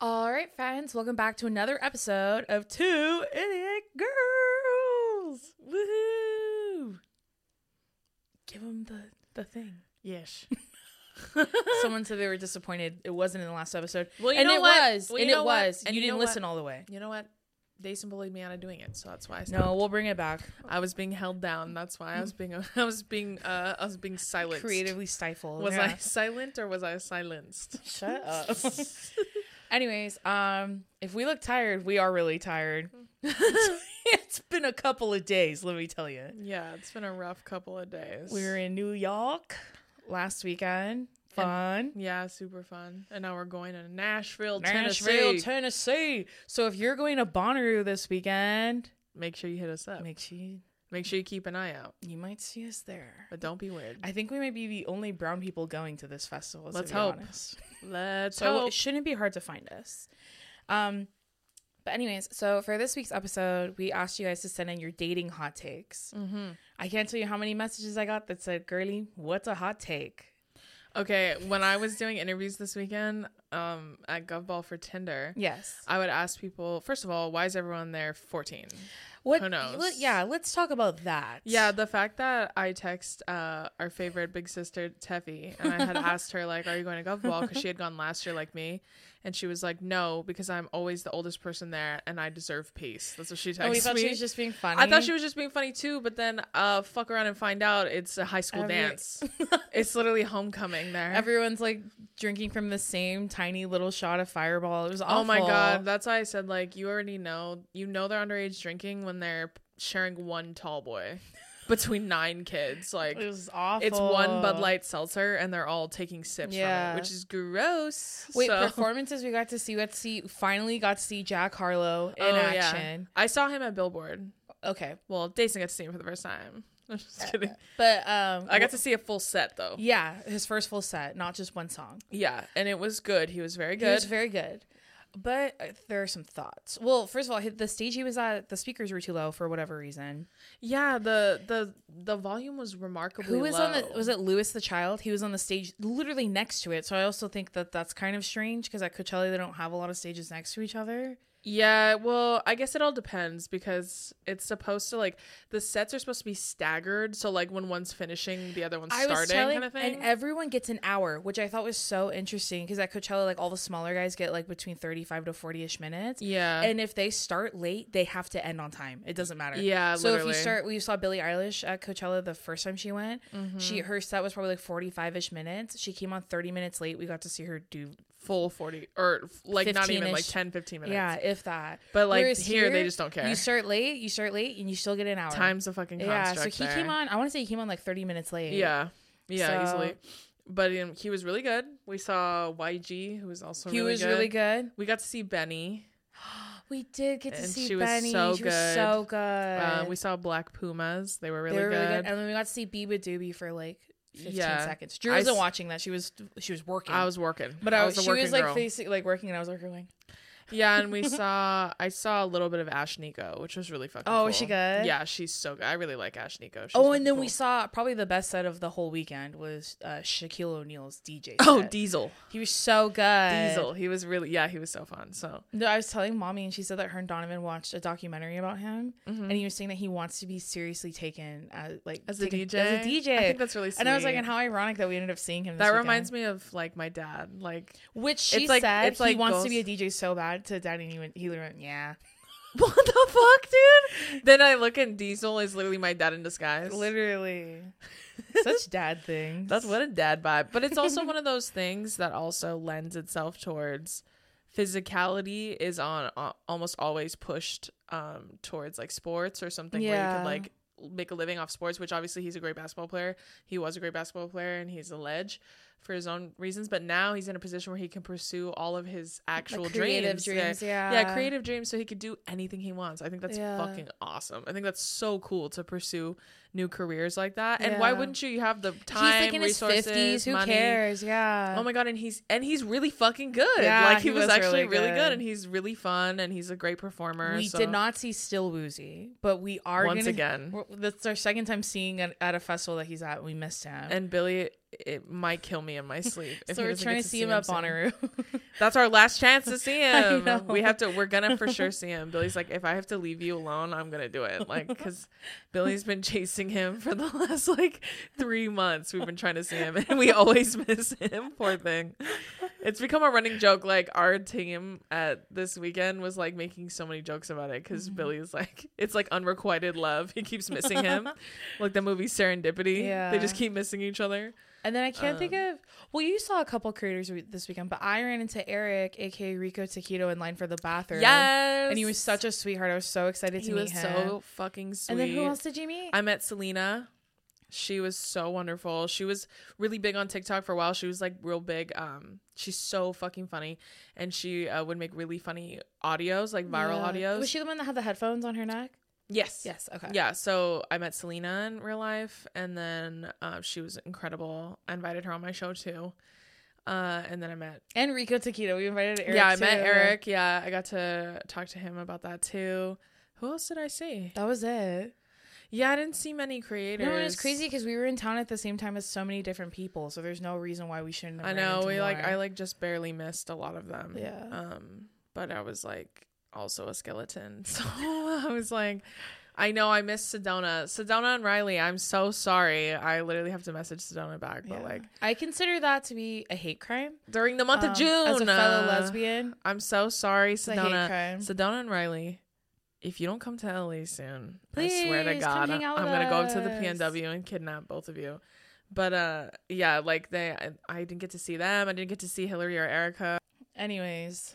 All right, fans, welcome back to another episode of Two Idiot Girls. Woohoo! Give them the the thing. Yes. Someone said they were disappointed it wasn't in the last episode. Well, you and know it what? was, Well, and you it know what? was. And you you didn't know listen what? all the way. You know what? Jason bullied me out of doing it, so that's why I stopped. No, we'll bring it back. I was being held down. That's why I was being. I was being. Uh, I was being silenced. Creatively stifled. Was yeah. I silent or was I silenced? Shut up. Anyways, um, if we look tired, we are really tired. it's been a couple of days, let me tell you. yeah, it's been a rough couple of days. We were in New York last weekend. Fun. Yeah, super fun. And now we're going to Nashville, Tennessee. Nashville, Tennessee. Tennessee. So if you're going to Bonnaroo this weekend, Make sure you hit us up. make sure you, Make sure you keep an eye out, you might see us there. but don't be weird. I think we might be the only brown people going to this festival. Let's to be hope. Honest. Let's So hope. it shouldn't be hard to find us. Um, but anyways, so for this week's episode, we asked you guys to send in your dating hot takes. mm-hmm. I can't tell you how many messages I got that said, "Girly, what's a hot take?" Okay, when I was doing interviews this weekend um, at GovBall for Tinder, Yes. I would ask people, first of all, why is everyone there 14? What? Who knows? let- yeah, let's talk about that. Yeah, the fact that I text uh, our favorite big sister, Teffy, and I had asked her, like, are you going to GovBall? Because she had gone last year like me. And she was like, no, because I'm always the oldest person there and I deserve peace. That's what she texted Oh, we thought me. she was just being funny. I thought she was just being funny too, but then uh, fuck around and find out it's a high school Every- dance. it's literally homecoming there. Everyone's like drinking from the same tiny little shot of Fireball. It was awful. Oh my god, that's why I said like you already know you know they're underage drinking when they're sharing one tall boy between nine kids. Like It was awful. it's one Bud Light seltzer and they're all taking sips Yeah. from it, which is gross. Wait, So- performances we got to see. We got to see. Finally, got to see Jack Harlow in Oh, yeah. action. I saw him at Billboard. Okay, Well, Dason got to see him for the first time. I'm just kidding. but um, I got to see a full set though. yeah, his first full set, not just one song. Yeah, and it was good. He was very good. He was very good. But uh, there are some thoughts. Well, first of all, the stage he was at, the speakers were too low for whatever reason. yeah, the the the volume was remarkably Who was on the? Was it Louis the Child? He was on the stage literally next to it. So I also think that that's kind of strange because at Coachella they don't have a lot of stages next to each other. Yeah, well, I guess it all depends because it's supposed to like the sets are supposed to be staggered, so like when one's finishing, the other one's I starting, telling, kind of thing. and everyone gets an hour, which I thought was so interesting because at Coachella, like all the smaller guys get like between thirty-five to forty-ish minutes. yeah, And if they start late, they have to end on time. It doesn't matter. Yeah, So if you start, we saw Billie Eilish at Coachella the first time she went. She Mm-hmm. her set was probably like forty-five ish minutes. She came on thirty minutes late. We got to see her do full forty or like not even like 15-ish. 10, 15 minutes. yeah, if that. But, like, Whereas here, they just don't care. You start late, you start late, and you still get an hour. time's a fucking Yeah. So he there. came on. I want to say he came on like thirty minutes late. Yeah, yeah, So- easily. But um, he was really good. We saw YG, who was also He really was good. really good. We got to see Benee. We did get to And see she was Benee. so she was good. so good. Uh, we saw Black Pumas. They were really, they were good. good. And then we got to see Beabadoobee for like fifteen Yeah. seconds. Drew I wasn't s- watching that. She was she was working. I was working, but I I was, was a she was like girl. facing like working, and I was like going. Yeah, and we saw I saw a little bit of Ashnikko, which was really fucking. Oh, cool. is she good? Yeah, she's so good. I really like Ashnikko. She's oh, and then we saw probably the best set of the whole weekend was uh, Shaquille O'Neal's DJ. Set. Oh. Diesel. he was so good. Diesel. He was really yeah, he was so fun. So No, I was telling mommy, and she said that her and Donovan watched a documentary about him, and he was saying that he wants to be seriously taken as like as a taken- DJ, As a DJ, I think that's really sweet. and I was like, and how ironic that we ended up seeing him. This that weekend. reminds me of like my dad. Like Which she It's like- said it's he like wants goes- to be a DJ so bad to daddy, and he went, he went, yeah, what the fuck, dude? then I look at Diesel is literally my dad in disguise. literally, such dad things. That's what a dad vibe. But it's also one of those things that also lends itself towards physicality is on uh, almost always pushed um towards like sports or something where you Yeah. could like make a living off sports, which obviously he's a great basketball player. He was a great basketball player and he's a ledge for his own reasons, but now he's in a position where he can pursue all of his actual creative dreams. dreams, Yeah. yeah. yeah, creative dreams so he could do anything he wants. I think that's Yeah. fucking awesome. I think that's so cool to pursue new careers like that. And why wouldn't you? You have the He's time, like in his resources, fifties. Who money. cares? Yeah. Oh my god, and he's and he's really fucking good. Yeah, like he, he was, was actually really really good. good. and he's really fun and he's a great performer. we so- did not see Still Woozy, but we are once gonna, again. That's our second time seeing at, at a festival that he's at. We missed him, And Billy, it might kill me in my sleep. if so we're trying to see him at soon. Bonnaroo. That's our last chance to see him. We have to. We're gonna for sure see him. Billy's like, if I have to leave you alone, I'm gonna do it. Like, because Billy's been chasing him for the last like three months. We've been trying to see him, and we always miss him. Poor thing. It's become a running joke. Like our team at this weekend was like making so many jokes about it because Mm-hmm. Billy's like, it's like unrequited love. He keeps missing him, like the movie Serendipity. Yeah. they just keep missing each other. And then I can't think Um, of. Well, you saw a couple creators we- this weekend, but I ran into Eric, aka Rico Taquito, in line for the bathroom. Yes, and he was such a sweetheart. I was so excited to he meet was him. so fucking sweet. and then who else did you meet? I met Selena. She was so wonderful. She was really big on TikTok for a while. She was like real big. Um, she's so fucking funny, and she uh, would make really funny audios, like viral Yeah. audios. Was she the one that had the headphones on her neck? Yes, Yes. Okay. yeah. So I met Selena in real life, and then uh, she was incredible. I invited her on my show too. Uh, and then I met Enrico Taquito. We invited Eric. yeah, I met. Eric. Yeah, I got to talk to him about that too. Who else did I see? That was it. Yeah, I didn't see many creators. No, it was crazy because we were in town at the same time as so many different people. So there's no reason why we shouldn't. Have I know we like. I like just barely missed a lot of them. Yeah. Um, but I was like also a skeleton, so I was like, I know I missed Sedona, Sedona and Riley. I'm so sorry. I literally have to message Sedona back, but Yeah. like I consider that to be a hate crime. during the month Um, of June, as a fellow uh, lesbian, I'm so sorry, it's Sedona. Sedona and Riley. If you don't come to LA soon, I swear to God, I'm gonna go up to the us. PNW and kidnap both of you. But uh, yeah, like they, I, I didn't get to see them. I didn't get to see Hillary or Erica. Anyways,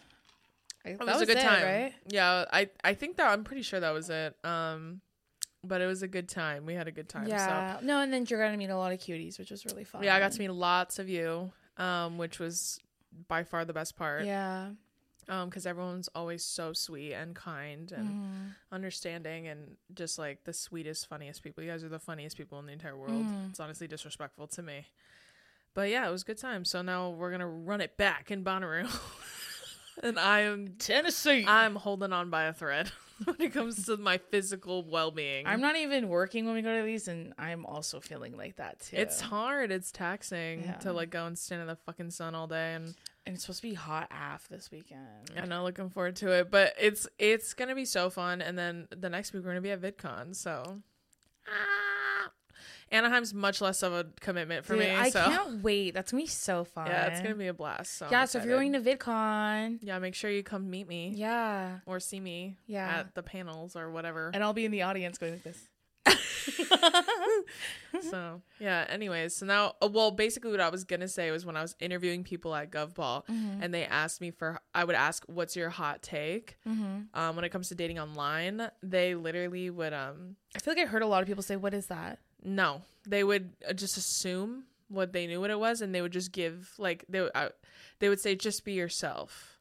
I- that was, a good it, time, right? Yeah, I I think that I'm pretty sure that was it. Um, but it was a good time. We had a good time. Yeah. No, and then you're gonna meet a lot of cuties, which was really fun. Yeah, I got to meet lots of you, um, which was by far the best part. Yeah. Um, because everyone's always so sweet and kind and Mhm. understanding and just like the sweetest, funniest people. You guys are the funniest people in the entire world. Mhm. It's honestly disrespectful to me. But yeah, it was a good time. So now we're gonna run it back in Bonnaroo. and I am Tennessee. I'm holding on by a thread when it comes to my physical well being. I'm not even working when we go to these, and I'm also feeling like that too. It's hard. It's taxing Yeah. to like go and stand in the fucking sun all day, and and it's supposed to be hot af this weekend. I'm not looking forward to it. But it's it's gonna be so fun. And then the next week we're gonna be at VidCon, so ah, Anaheim's much less of a commitment for Dude, me. I so can't wait. That's gonna be so fun. yeah, it's gonna be a blast. So I'm yeah. So if you're going to VidCon, yeah, make sure you come meet me yeah, or see me Yeah. at the panels or whatever. and I'll be in the audience going like this. so yeah anyways so now uh, well basically what i was gonna say was when i was interviewing people at govball Mm-hmm. and they asked me for i would ask what's your hot take Mm-hmm. um when it comes to dating online they literally would um I feel like I heard a lot of people say, "What is that?" No. They would uh, just assume what they knew what it was and they would just give like they would uh, they would say just be yourself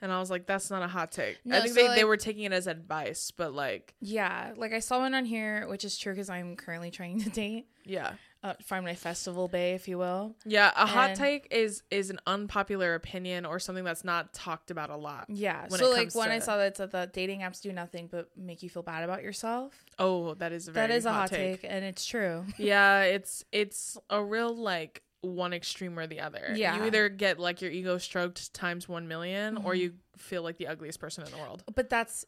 And I was like, that's not a hot take. No, I think so, they, they were taking it as advice, but like, Yeah, like I saw one on here, which is true because I'm currently trying to date, yeah. uh, find my festival bay, if you will. Yeah, a hot take is is an unpopular opinion or something that's not talked about a lot. Yeah. When so like when I saw that said that dating apps do nothing but make you feel bad about yourself. Oh, that is a very that is a hot take. and it's true. yeah, it's it's a real like one extreme or the other. Yeah. You either get like your ego stroked times 1 million or Mhm. you feel like the ugliest person in the world. But that's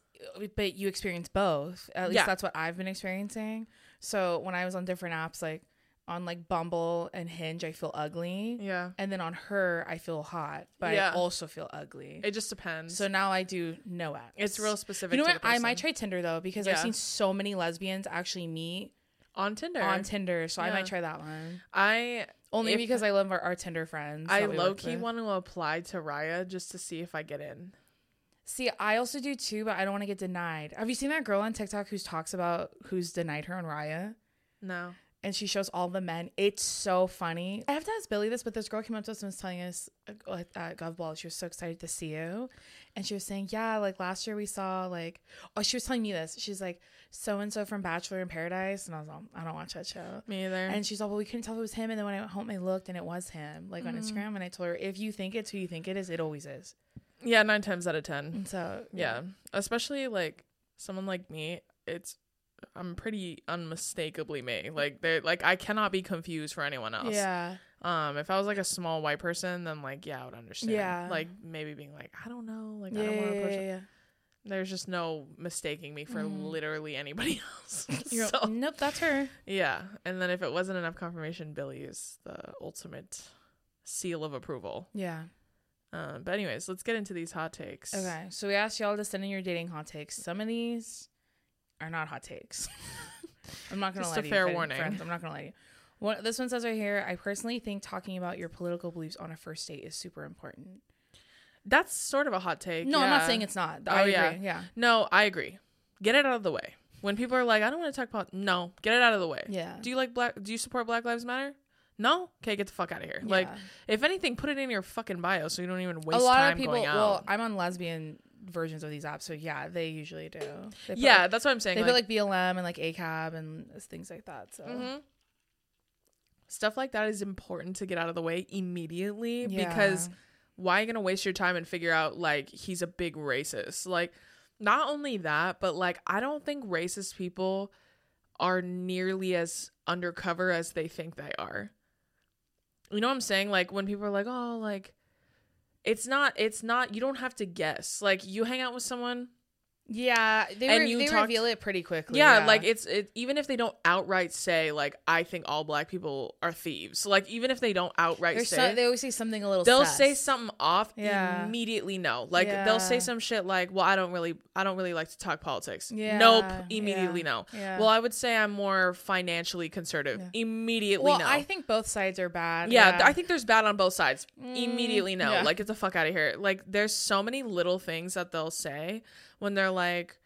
but you experience both. At least Yeah. that's what I've been experiencing. So when I was on different apps like on like Bumble and Hinge, I feel ugly. Yeah. And then on her, I feel hot, but Yeah. I also feel ugly. It just depends. so now I do no apps. it's real specific You know to what? I might try Tinder though because I've seen so many lesbians actually meet on Tinder. on Tinder. So I Yeah. might try that one. I Only If- because I love our, our Tinder friends. I that we low key with. want to apply to Raya just to see if I get in. See, I also do too, but I don't want to get denied. Have you seen that girl on TikTok who talks about who's denied her on Raya? No. And she shows all the men. It's so funny. I have to ask Billy this, but this girl came up to us and was telling us uh, at Govball, she was so excited to see you. And she was saying, Yeah, like last year we saw, like, oh, she was telling me this. She's like, so and so from Bachelor in Paradise. And I was like, I don't watch that show. Me either. And she's like, well, we couldn't tell if it was him. And then when I went home, I looked and it was him, like on Mhm. Instagram. And I told her, if you think it's who you think it is, it always is. yeah, 9 times out of 10. And so, Yeah. Especially like someone like me, it's I'm pretty unmistakably me. Like they like I cannot be confused for anyone else. Yeah. Um if I was like a small white person, then like yeah, I would understand. Yeah. Like maybe being like, I don't know, like Yeah. I don't want to push yeah, yeah. There's just no mistaking me for Mhm. literally anybody else. You're- so Nope, that's her. yeah. And then if it wasn't enough confirmation, Billy is the ultimate seal of approval. Yeah. Um, but anyways, let's get into these hot takes. Okay. So we asked y'all to send in your dating hot takes. Some of these are not hot takes. I'm not gonna Just lie a to you, fair friend- warning. friends. I'm not gonna lie to you. One, this one says right here. I personally think talking about your political beliefs on a first date is super important. That's sort of a hot take. No, I'm not saying it's not. Oh, I agree. yeah. Yeah. No, I agree. Get it out of the way. When people are like, I don't want to talk about no, get it out of the way. Yeah. Do you like black do you support Black Lives Matter? No? Okay, get the fuck out of here. Like if anything, put it in your fucking bio so you don't even waste a lot time of people. Well, I'm on lesbian versions of these apps, so yeah, they usually do. They put, yeah, like, that's what I'm saying. they like, put like BLM and like ACAB and things like that. So mhm. stuff like that is important to get out of the way immediately because why are you gonna waste your time and figure out like he's a big racist? Like, not only that, but like I don't think racist people are nearly as undercover as they think they are. You know what I'm saying? Like when people are like, "Oh, like it's not it's not you don't have to guess." Like you hang out with someone yeah, they, And re- you they reveal it pretty quickly. yeah, like it's it even if they don't outright say like I think all black people are thieves. Like even if they don't outright There's say so, they always say something a little. they'll sus. say something off Yeah. immediately no like Yeah. they'll say some shit like well i don't really i don't really like to talk politics Yeah, nope yeah, immediately no Yeah. well i would say i'm more financially conservative Yeah. immediately well, no I think both sides are bad. yeah, I think there's bad on both sides. Mm, Immediately no. yeah. Like get the fuck out of here. Like there's so many little things that they'll say when they're like,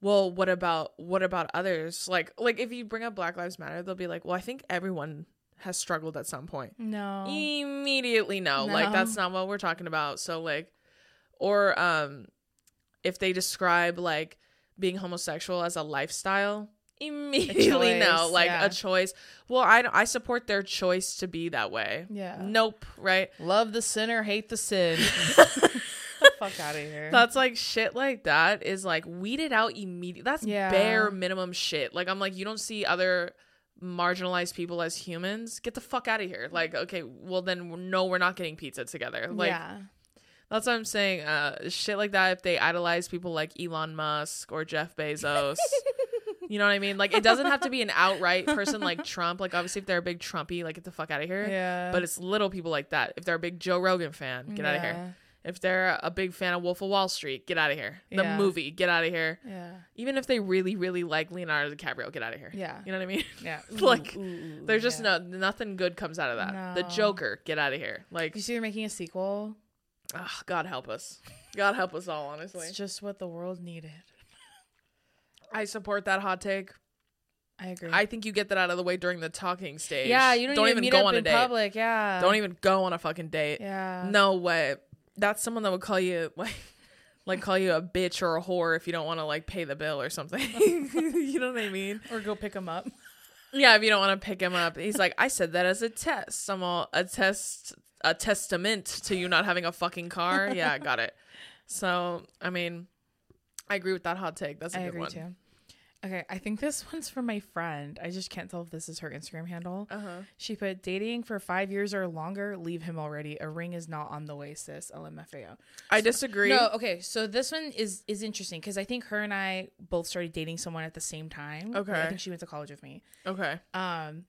"Well, what about what about others?" Like like if you bring up Black Lives Matter, they'll be like, "Well, I think everyone has struggled at some point." no. Immediately no. Like that's not what we're talking about. So like or um if they describe like being homosexual as a lifestyle, immediately no, like yeah. a choice. Well, I I support their choice to be that way. Yeah. Nope, right? Love the sinner, hate the sin. fuck out of here. That's like shit like that is like weeded out immediately. That's Yeah. bare minimum shit. Like I'm like you don't see other marginalized people as humans. Get the fuck out of here. Like okay, well then no, we're not getting pizza together. Like yeah. that's what I'm saying. Uh, shit like that. If they idolize people like Elon Musk or Jeff Bezos. You know what I mean? Like it doesn't have to be an outright person like Trump. Like obviously if they're a big Trumpy, like get the fuck out of here. Yeah. But it's little people like that. If they're a big Joe Rogan fan, get out of here. If they're a big fan of Wolf of Wall Street, get out of here. The Yeah. movie, get out of here. Yeah. Even if they really, really like Leonardo DiCaprio, get out of here. Yeah. You know what I mean? Yeah. Like, Ooh, ooh, There's just yeah. no nothing good comes out of that. The Joker, get out of here. Like, You see, they're making a sequel. Oh, God help us. God help us all. Honestly, It's just what the world needed. I support that hot take. I agree. I think you get that out of the way during the talking stage. yeah, you don't, even meet go on a date. public. Yeah. Don't even go on a fucking date. Yeah. No way. That's someone that would call you like like call you a bitch or a whore if you don't want to like pay the bill or something. you know what I mean? Or go pick him up. Yeah, if you don't want to pick him up. He's like, I said that as a test. I'm all a test a testament to you not having a fucking car. Yeah, I got it. So I mean, I agree with that hot take. That's a I good agree one. too. Okay, I think this one's from my friend. I just can't tell if this is her Instagram handle. Uh huh. She put dating for five years or longer, leave him already. A ring is not on the way, sis. LMFAO. I disagree. No, okay. So this one is is interesting because I think her and I both started dating someone at the same time. Okay. I think she went to college with me. Okay. Um,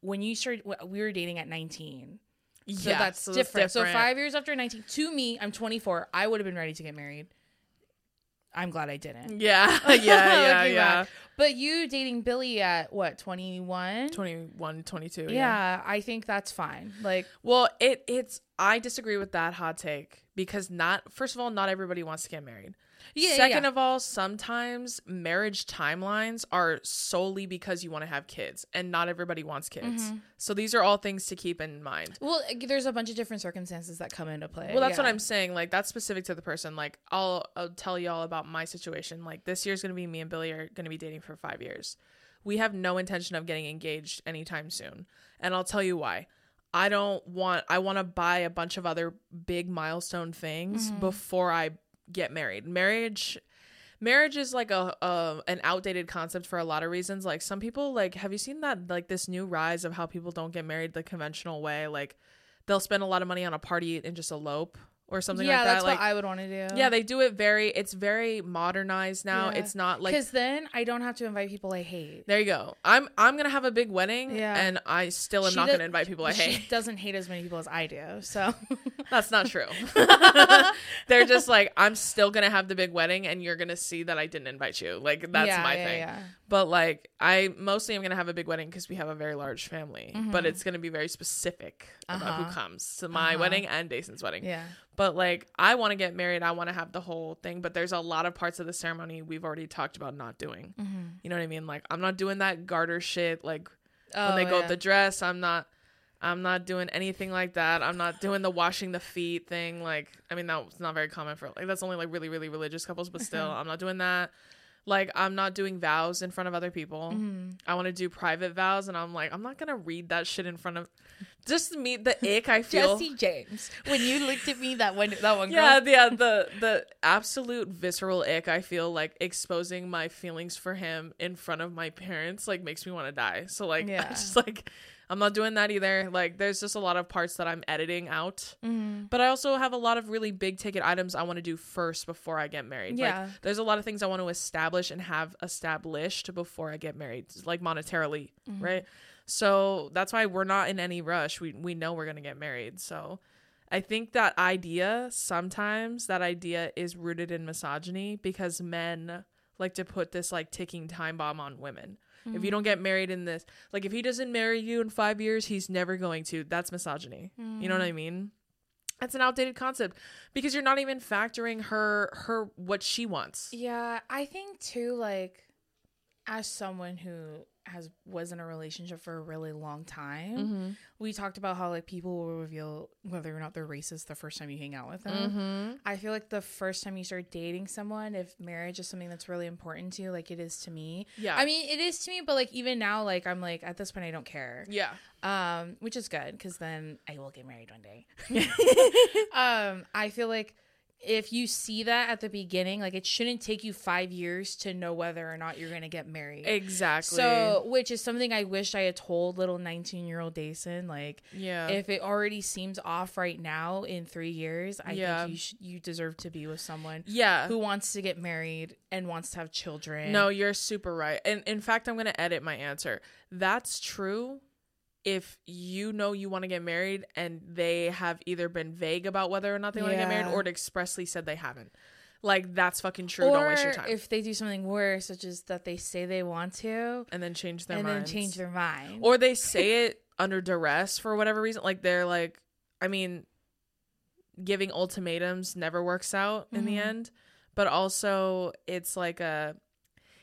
when you started, we were dating at nineteen. So Yeah, that's so that's different. So five years after nineteen, to me, I'm 24. I would have been ready to get married. I'm glad I didn't. Yeah. Yeah. Yeah. Yeah. back. But you dating Billy at what 21? 21, 22. Yeah, I think that's fine. Like, Well, it it's I disagree with that hot take because not first of all, not everybody wants to get married. Yeah, Second yeah. of all, sometimes marriage timelines are solely because you want to have kids and not everybody wants kids. Mm-hmm. So these are all things to keep in mind. well, there's a bunch of different circumstances that come into play. Well, that's what I'm saying. Like that's specific to the person. Like I'll I'll tell y'all about my situation. Like this year's gonna be me and Billy are gonna be dating for five years. We have no intention of getting engaged anytime soon, and I'll tell you why. I don't want. I want to buy a bunch of other big milestone things before I get married. Marriage. Marriage is like a, an outdated concept for a lot of reasons. Like some people like have you seen that like this new rise of how people don't get married the conventional way? Like they'll spend a lot of money on a party and just elope or something yeah, like that. that's like what I would want to do. yeah, they do it very. It's very modernized now. Yeah. It's not like because then I don't have to invite people I hate. there you go. I'm I'm gonna have a big wedding, Yeah. and I still am She not does- gonna invite people I hate. she doesn't hate as many people as I do. So That's not true. They're just like I'm still gonna have the big wedding, and you're gonna see that I didn't invite you. Like that's Yeah, my thing. yeah. But like I mostly am gonna have a big wedding because we have a very large family. But Mhm. it's gonna be very specific about Uh-huh. who comes to my Uh-huh. wedding and Dason's wedding. yeah. But like I want to get married, I want to have the whole thing, but there's a lot of parts of the ceremony we've already talked about not doing. Mm-hmm. You know what I mean? Like I'm not doing that garter shit like Oh, when they go yeah. with the dress, I'm not I'm not doing anything like that. I'm not doing the washing the feet thing like I mean that's not very common for like that's only like really really religious couples, but still I'm not doing that. Like I'm not doing vows in front of other people. Mm-hmm. I want to do private vows and I'm like I'm not going to read that shit in front of just meet the ick I feel. Jesse James. When you looked at me, that one, that one yeah, girl. yeah, yeah. the the absolute visceral ick I feel like exposing my feelings for him in front of my parents like makes me want to die. So like Yeah. I just like I'm not doing that either. Like there's just a lot of parts that I'm editing out. Mm-hmm. But I also have a lot of really big ticket items I want to do first before I get married. Yeah. Like there's a lot of things I want to establish and have established before I get married, like monetarily, Mm-hmm. right? So that's why we're not in any rush. We we know we're going to get married. So I think that idea sometimes that idea is rooted in misogyny because men like to put this like ticking time bomb on women. If you mm-hmm. don't get married in this, like if he doesn't marry you in 5 years, he's never going to. That's misogyny. You know what I mm. mean? That's an outdated concept because you're not even factoring her her what she wants. Yeah, I think too, like, as someone who has was in a relationship for a really long time, Mm-hmm. we talked about how like people will reveal whether or not they're racist the first time you hang out with them. Mm-hmm. I feel like the first time you start dating someone, if marriage is something that's really important to you, like it is to me. Yeah. I mean, it is to me, but like even now, like I'm like at this point, I don't care. yeah. Um, which is good because then I will get married one day. um, I feel like if you see that at the beginning, like it shouldn't take you five years to know whether or not you're gonna get married. Exactly. So, which is something I wish I had told little 19 year old Dason. Like, yeah. if it already seems off right now in three years, I Yeah. think you sh- you deserve to be with someone yeah. who wants to get married and wants to have children. No, you're super right. And in fact, I'm going to edit my answer. That's true if you know you want to get married and they have either been vague about whether or not they want to get married Yeah. or expressly said they haven't. Like that's fucking true. or Don't waste your time. if they do something worse, such as that they say they want to and then change their mind. and minds. then change their mind. or they say it under duress for whatever reason. Like they're like, I mean, giving ultimatums never works out in the Mhm. end. But also, it's like a,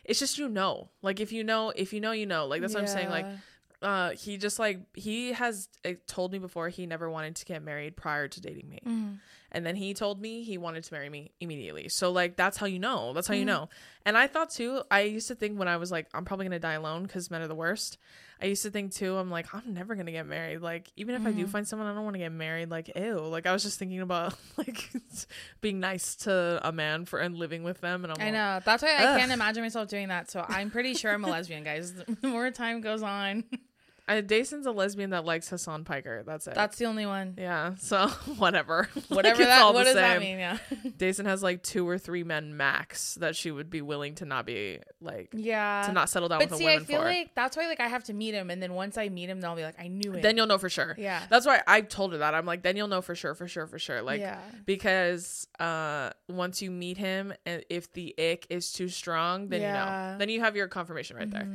it's just you know. Like if you know, if you know, you know. Like that's what I'm saying. Like Yeah. Uh, he just like he has uh, told me before he never wanted to get married prior to dating me, Mhm. And then he told me he wanted to marry me immediately. So like that's how you know. That's how you Mhm. know. And I thought too, I used to think when I was like, I'm probably gonna die alone because men are the worst. I used to think too, I'm like, I'm never gonna get married. Like, even if I do Mhm. find someone, I don't want to get married. Like, ew. Like, I was just thinking about like being nice to a man for and living with them. And I'm I like, know. That's why I can't imagine myself doing that. So I'm pretty sure I'm a lesbian, guys. The more time goes on, I, Dayson's a lesbian that likes Hasan Piker. That's it. that's the only one. yeah. So whatever. Whatever it's that. all What the does that mean? Yeah. Dayson has like two or three men max that she would be willing to not be like Yeah. to not settle down but with see, a woman I feel for. like that's why like I have to meet him, and then once I meet him, then I'll be like, I knew it. then you'll know for sure. yeah. That's why I told her that. I'm like, then you'll know for sure, for sure, for sure. Like yeah. because uh once you meet him and if the ick is too strong, then you know. Then you have your confirmation right there.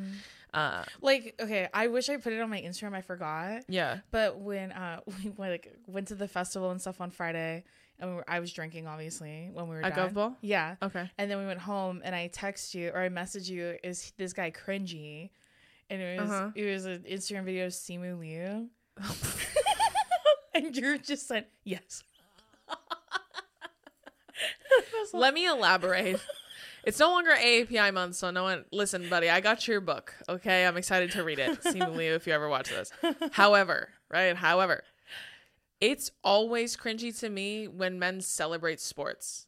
Uh Like, okay, I wish I put it on my Instagram. I forgot. yeah. But when uh we went, like went to the festival and stuff on Friday, and we were, I was drinking obviously when we were At done. Gov? Yeah. Okay. And then we went home, and I text you or I message you. Is this guy cringy? And it was Uh-huh. it was an Instagram video of Simu Liu, and you're just said yes. Let me elaborate. It's no longer AAPI month, so no one listen, buddy. I got your book. Okay, I'm excited to read it. Liu, if you ever watch this. However, right? However, it's always cringy to me when men celebrate sports.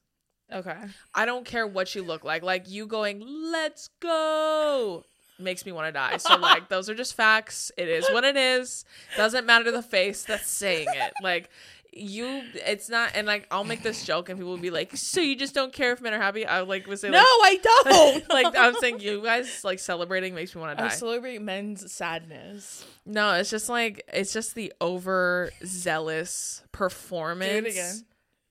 Okay. I don't care what you look like. Like you going, let's go, makes me want to die. So like those are just facts. It is what it is. Doesn't matter the face that's saying it. Like you, it's not. And like I'll make this joke, and people will be like, so you just don't care if men are happy. I like would say No, like, I don't. like I'm saying you guys like celebrating makes me want to I die. celebrate men's sadness. no, it's just like it's just the over zealous performance. again.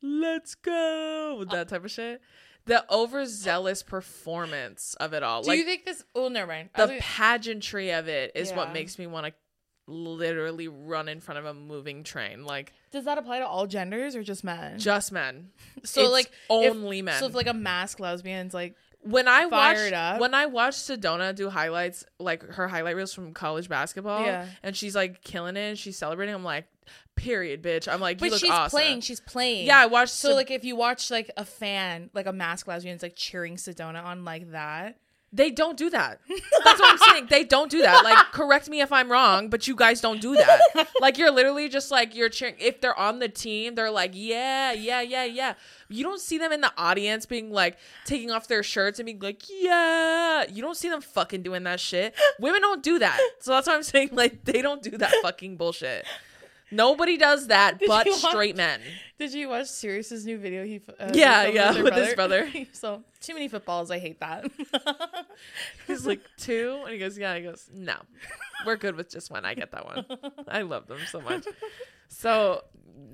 Let's go. With that type of shit. The overzealous performance of it all. Do like you think this? Oh, never mind. The pageantry of it is what makes me want to literally run in front of a moving train. Like does that apply to all genders or just men? just men. so It's like if- only men. So if like a masked lesbian's like when I watched up. when I watched Sedona do highlights, like her highlight reels from college basketball, Yeah. and she's like killing it, and she's celebrating. I'm like, period, bitch. I'm like, you but look she's awesome. playing. She's playing. Yeah, I watched. So Sed- like if you watch like a fan, like a masked lesbian's like cheering Sedona on like that. They don't do that. That's what I'm saying. They don't do that. Like, correct me if I'm wrong, but you guys don't do that. Like, you're literally just like you're cheering. If they're on the team, they're like, yeah, yeah, yeah, yeah. You don't see them in the audience being like taking off their shirts and being like, yeah. You don't see them fucking doing that shit. Women don't do that. So that's what I'm saying. Like, they don't do that fucking bullshit. Nobody does that Did but watch- straight men. Did you watch Sirius's new video? He uh, Yeah, yeah, their with his brother. so too many footballs. I hate that. He's like two, and he goes, "Yeah." He goes, "No, we're good with just one. I get that one. I love them so much." So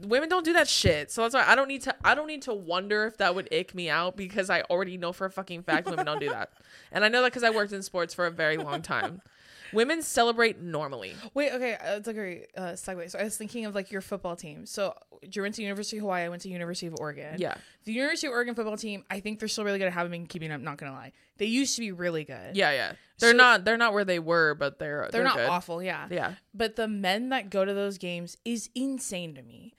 women don't do that shit. So that's why I don't need to. I don't need to wonder if that would ick me out because I already know for a fucking fact women don't do that, and I know that because I worked in sports for a very long time. Women celebrate normally. Wait, okay, uh, it's a great uh, segue. So I was thinking of like your football team. So you went to University of Hawaii. I went to University of Oregon. Yeah, The University of Oregon football team, I think they're still really good. I haven't been keeping up. Not gonna lie, they used to be really good. yeah, yeah. They're So- not. They're not where they were, but they're they're, not good. awful. Yeah. Yeah, but the men that go to those games is insane to me.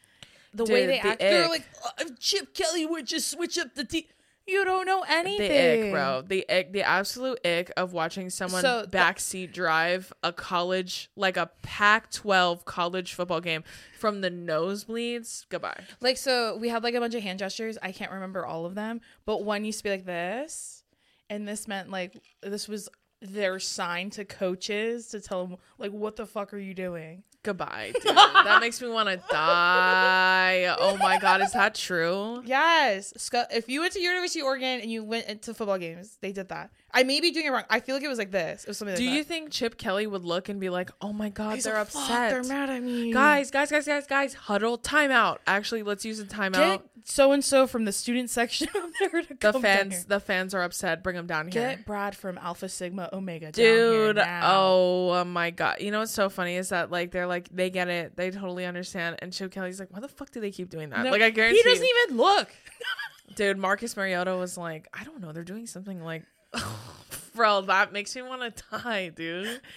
The way they the act, they're like, "Oh, Chip Kelly would just switch up the team. You don't know anything, the ick, bro. The ick, the absolute ick of watching someone So the- backseat drive a college, like a Pac-12 college football game from the nosebleeds. Goodbye. Like, so we had like a bunch of hand gestures. I can't remember all of them, but one used to be like this, and this meant like this was their sign to coaches to tell them like, what the fuck are you doing? Goodbye, dude. that makes me want to die. Oh my god, is that true? Yes, if you went to University of Oregon and you went into football games, they did that. I may be doing it wrong. I feel like it was like this. It was something. Do like you that. think Chip Kelly would look and be like, "Oh my god, He's they're like, "Fuck, upset. They're mad at me, Guys, guys, guys, guys, guys, huddle timeout. Actually, let's use a timeout. Get so and so from the student section of there to The fans, the fans are upset. Bring them down here. Get Brad from Alpha Sigma Omega, dude Down here now. Oh, oh my god you know what's so funny is that like they're like they get it they totally understand and chip kelly's like why the fuck do they keep doing that No, like i guarantee he doesn't even look. dude marcus mariota was like i don't know they're doing something like bro that makes me want to die dude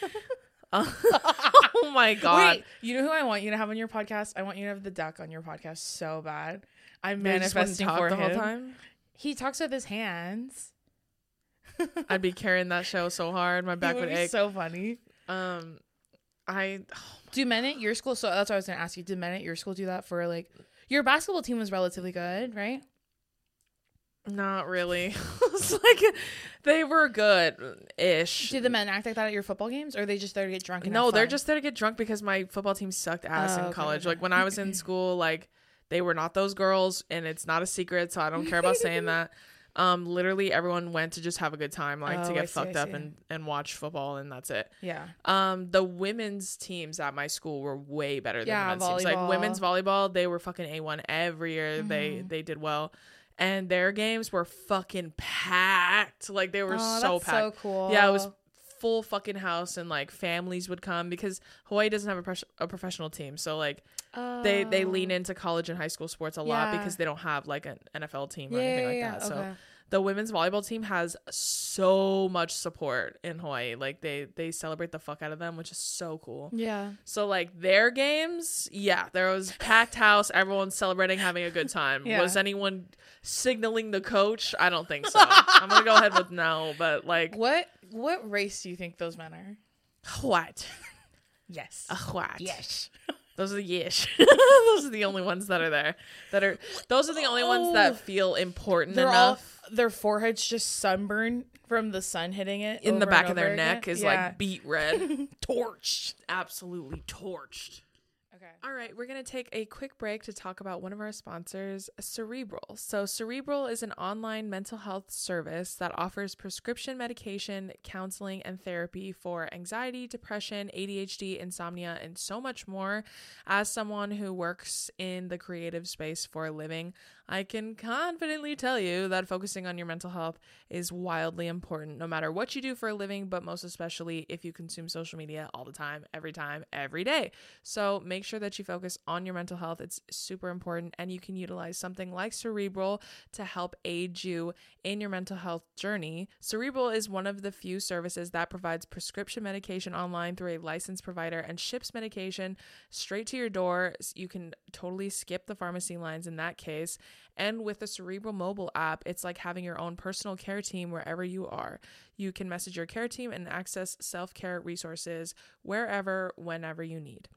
oh my god Wait, you know who I want you to have on your podcast? I want you to have the duck on your podcast so bad. I'm manifesting for the whole him. time. He talks with his hands. I'd be carrying that show so hard, my back would be ache. so funny. um, I Do men at your school? So that's what I was gonna ask you. Did men at your school do that for like your basketball team was relatively good, right? Not really. it's like they were good ish. Did the men act like that at your football games, or are they just there to get drunk? And No, they're just there to get drunk because my football team sucked ass Oh, in college. okay. Like when I was in school, like they were not those girls, and it's not a secret, so I don't care about saying that. Um, literally everyone went to just have a good time, like Oh, to get I fucked up and and watch football, and that's it. yeah. Um, the women's teams at my school were way better than Yeah, the men's teams. Like women's volleyball, they were fucking a one every year. They Mhm. they did well, and their games were fucking packed. Like they were oh, so that's packed. so cool. Yeah, it was full fucking house, and like families would come because Hawaii doesn't have a, pres- a professional team, so like they they lean Oh. into college and high school sports a lot Yeah. because they don't have like an NFL team or Yeah, anything like yeah, that. So okay. The women's volleyball team has so much support in Hawaii. Like they they celebrate the fuck out of them, which is so cool. yeah. So like their games, yeah, there was packed house, everyone celebrating, having a good time. Yeah. Was anyone signaling the coach? I don't think so. I'm gonna go ahead with no, but like What what race do you think those men are? what? Yes. A what? yes. Those are the yish. those are the only ones that are there. That are those are the only ones Oh. that feel important They're all enough. their foreheads just sunburned from the sun hitting it in the over back and of their over neck again. is Yeah. like beet red. torched. Absolutely torched. All right, we're going to take a quick break to talk about one of our sponsors, Cerebral. So, Cerebral is an online mental health service that offers prescription medication, counseling, and therapy for anxiety, depression, ADHD, insomnia, and so much more. As someone who works in the creative space for a living, I can confidently tell you that focusing on your mental health is wildly important, no matter what you do for a living, but most especially if you consume social media all the time, every time, every day. So make sure that you focus on your mental health. It's super important, and you can utilize something like Cerebral to help aid you in your mental health journey. Cerebral is one of the few services that provides prescription medication online through a licensed provider and ships medication straight to your door. You can totally skip the pharmacy lines in that case. And with the Cerebral mobile app, it's like having your own personal care team wherever you are. You can message your care team and access self care resources wherever, whenever you need.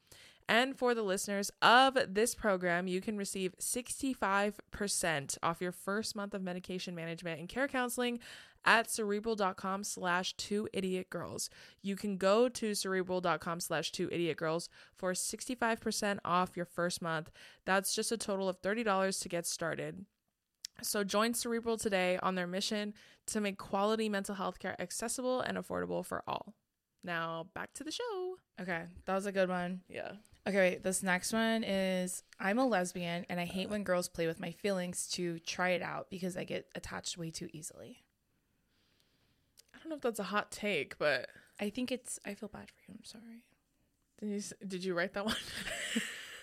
And for the listeners of this program, you can receive 65% off your first month of medication management and care counseling at cerebral.com slash two idiot girls. You can go to cerebral.com slash two idiot girls for 65% off your first month. That's just a total of $30 to get started. So join Cerebral today on their mission to make quality mental health care accessible and affordable for all. Now back to the show. Okay, that was a good one. Yeah. Okay, wait, this next one is I'm a lesbian and I hate when girls play with my feelings to try it out because I get attached way too easily. I don't know if that's a hot take, but I think it's I feel bad for you. I'm sorry. did you did you write that one?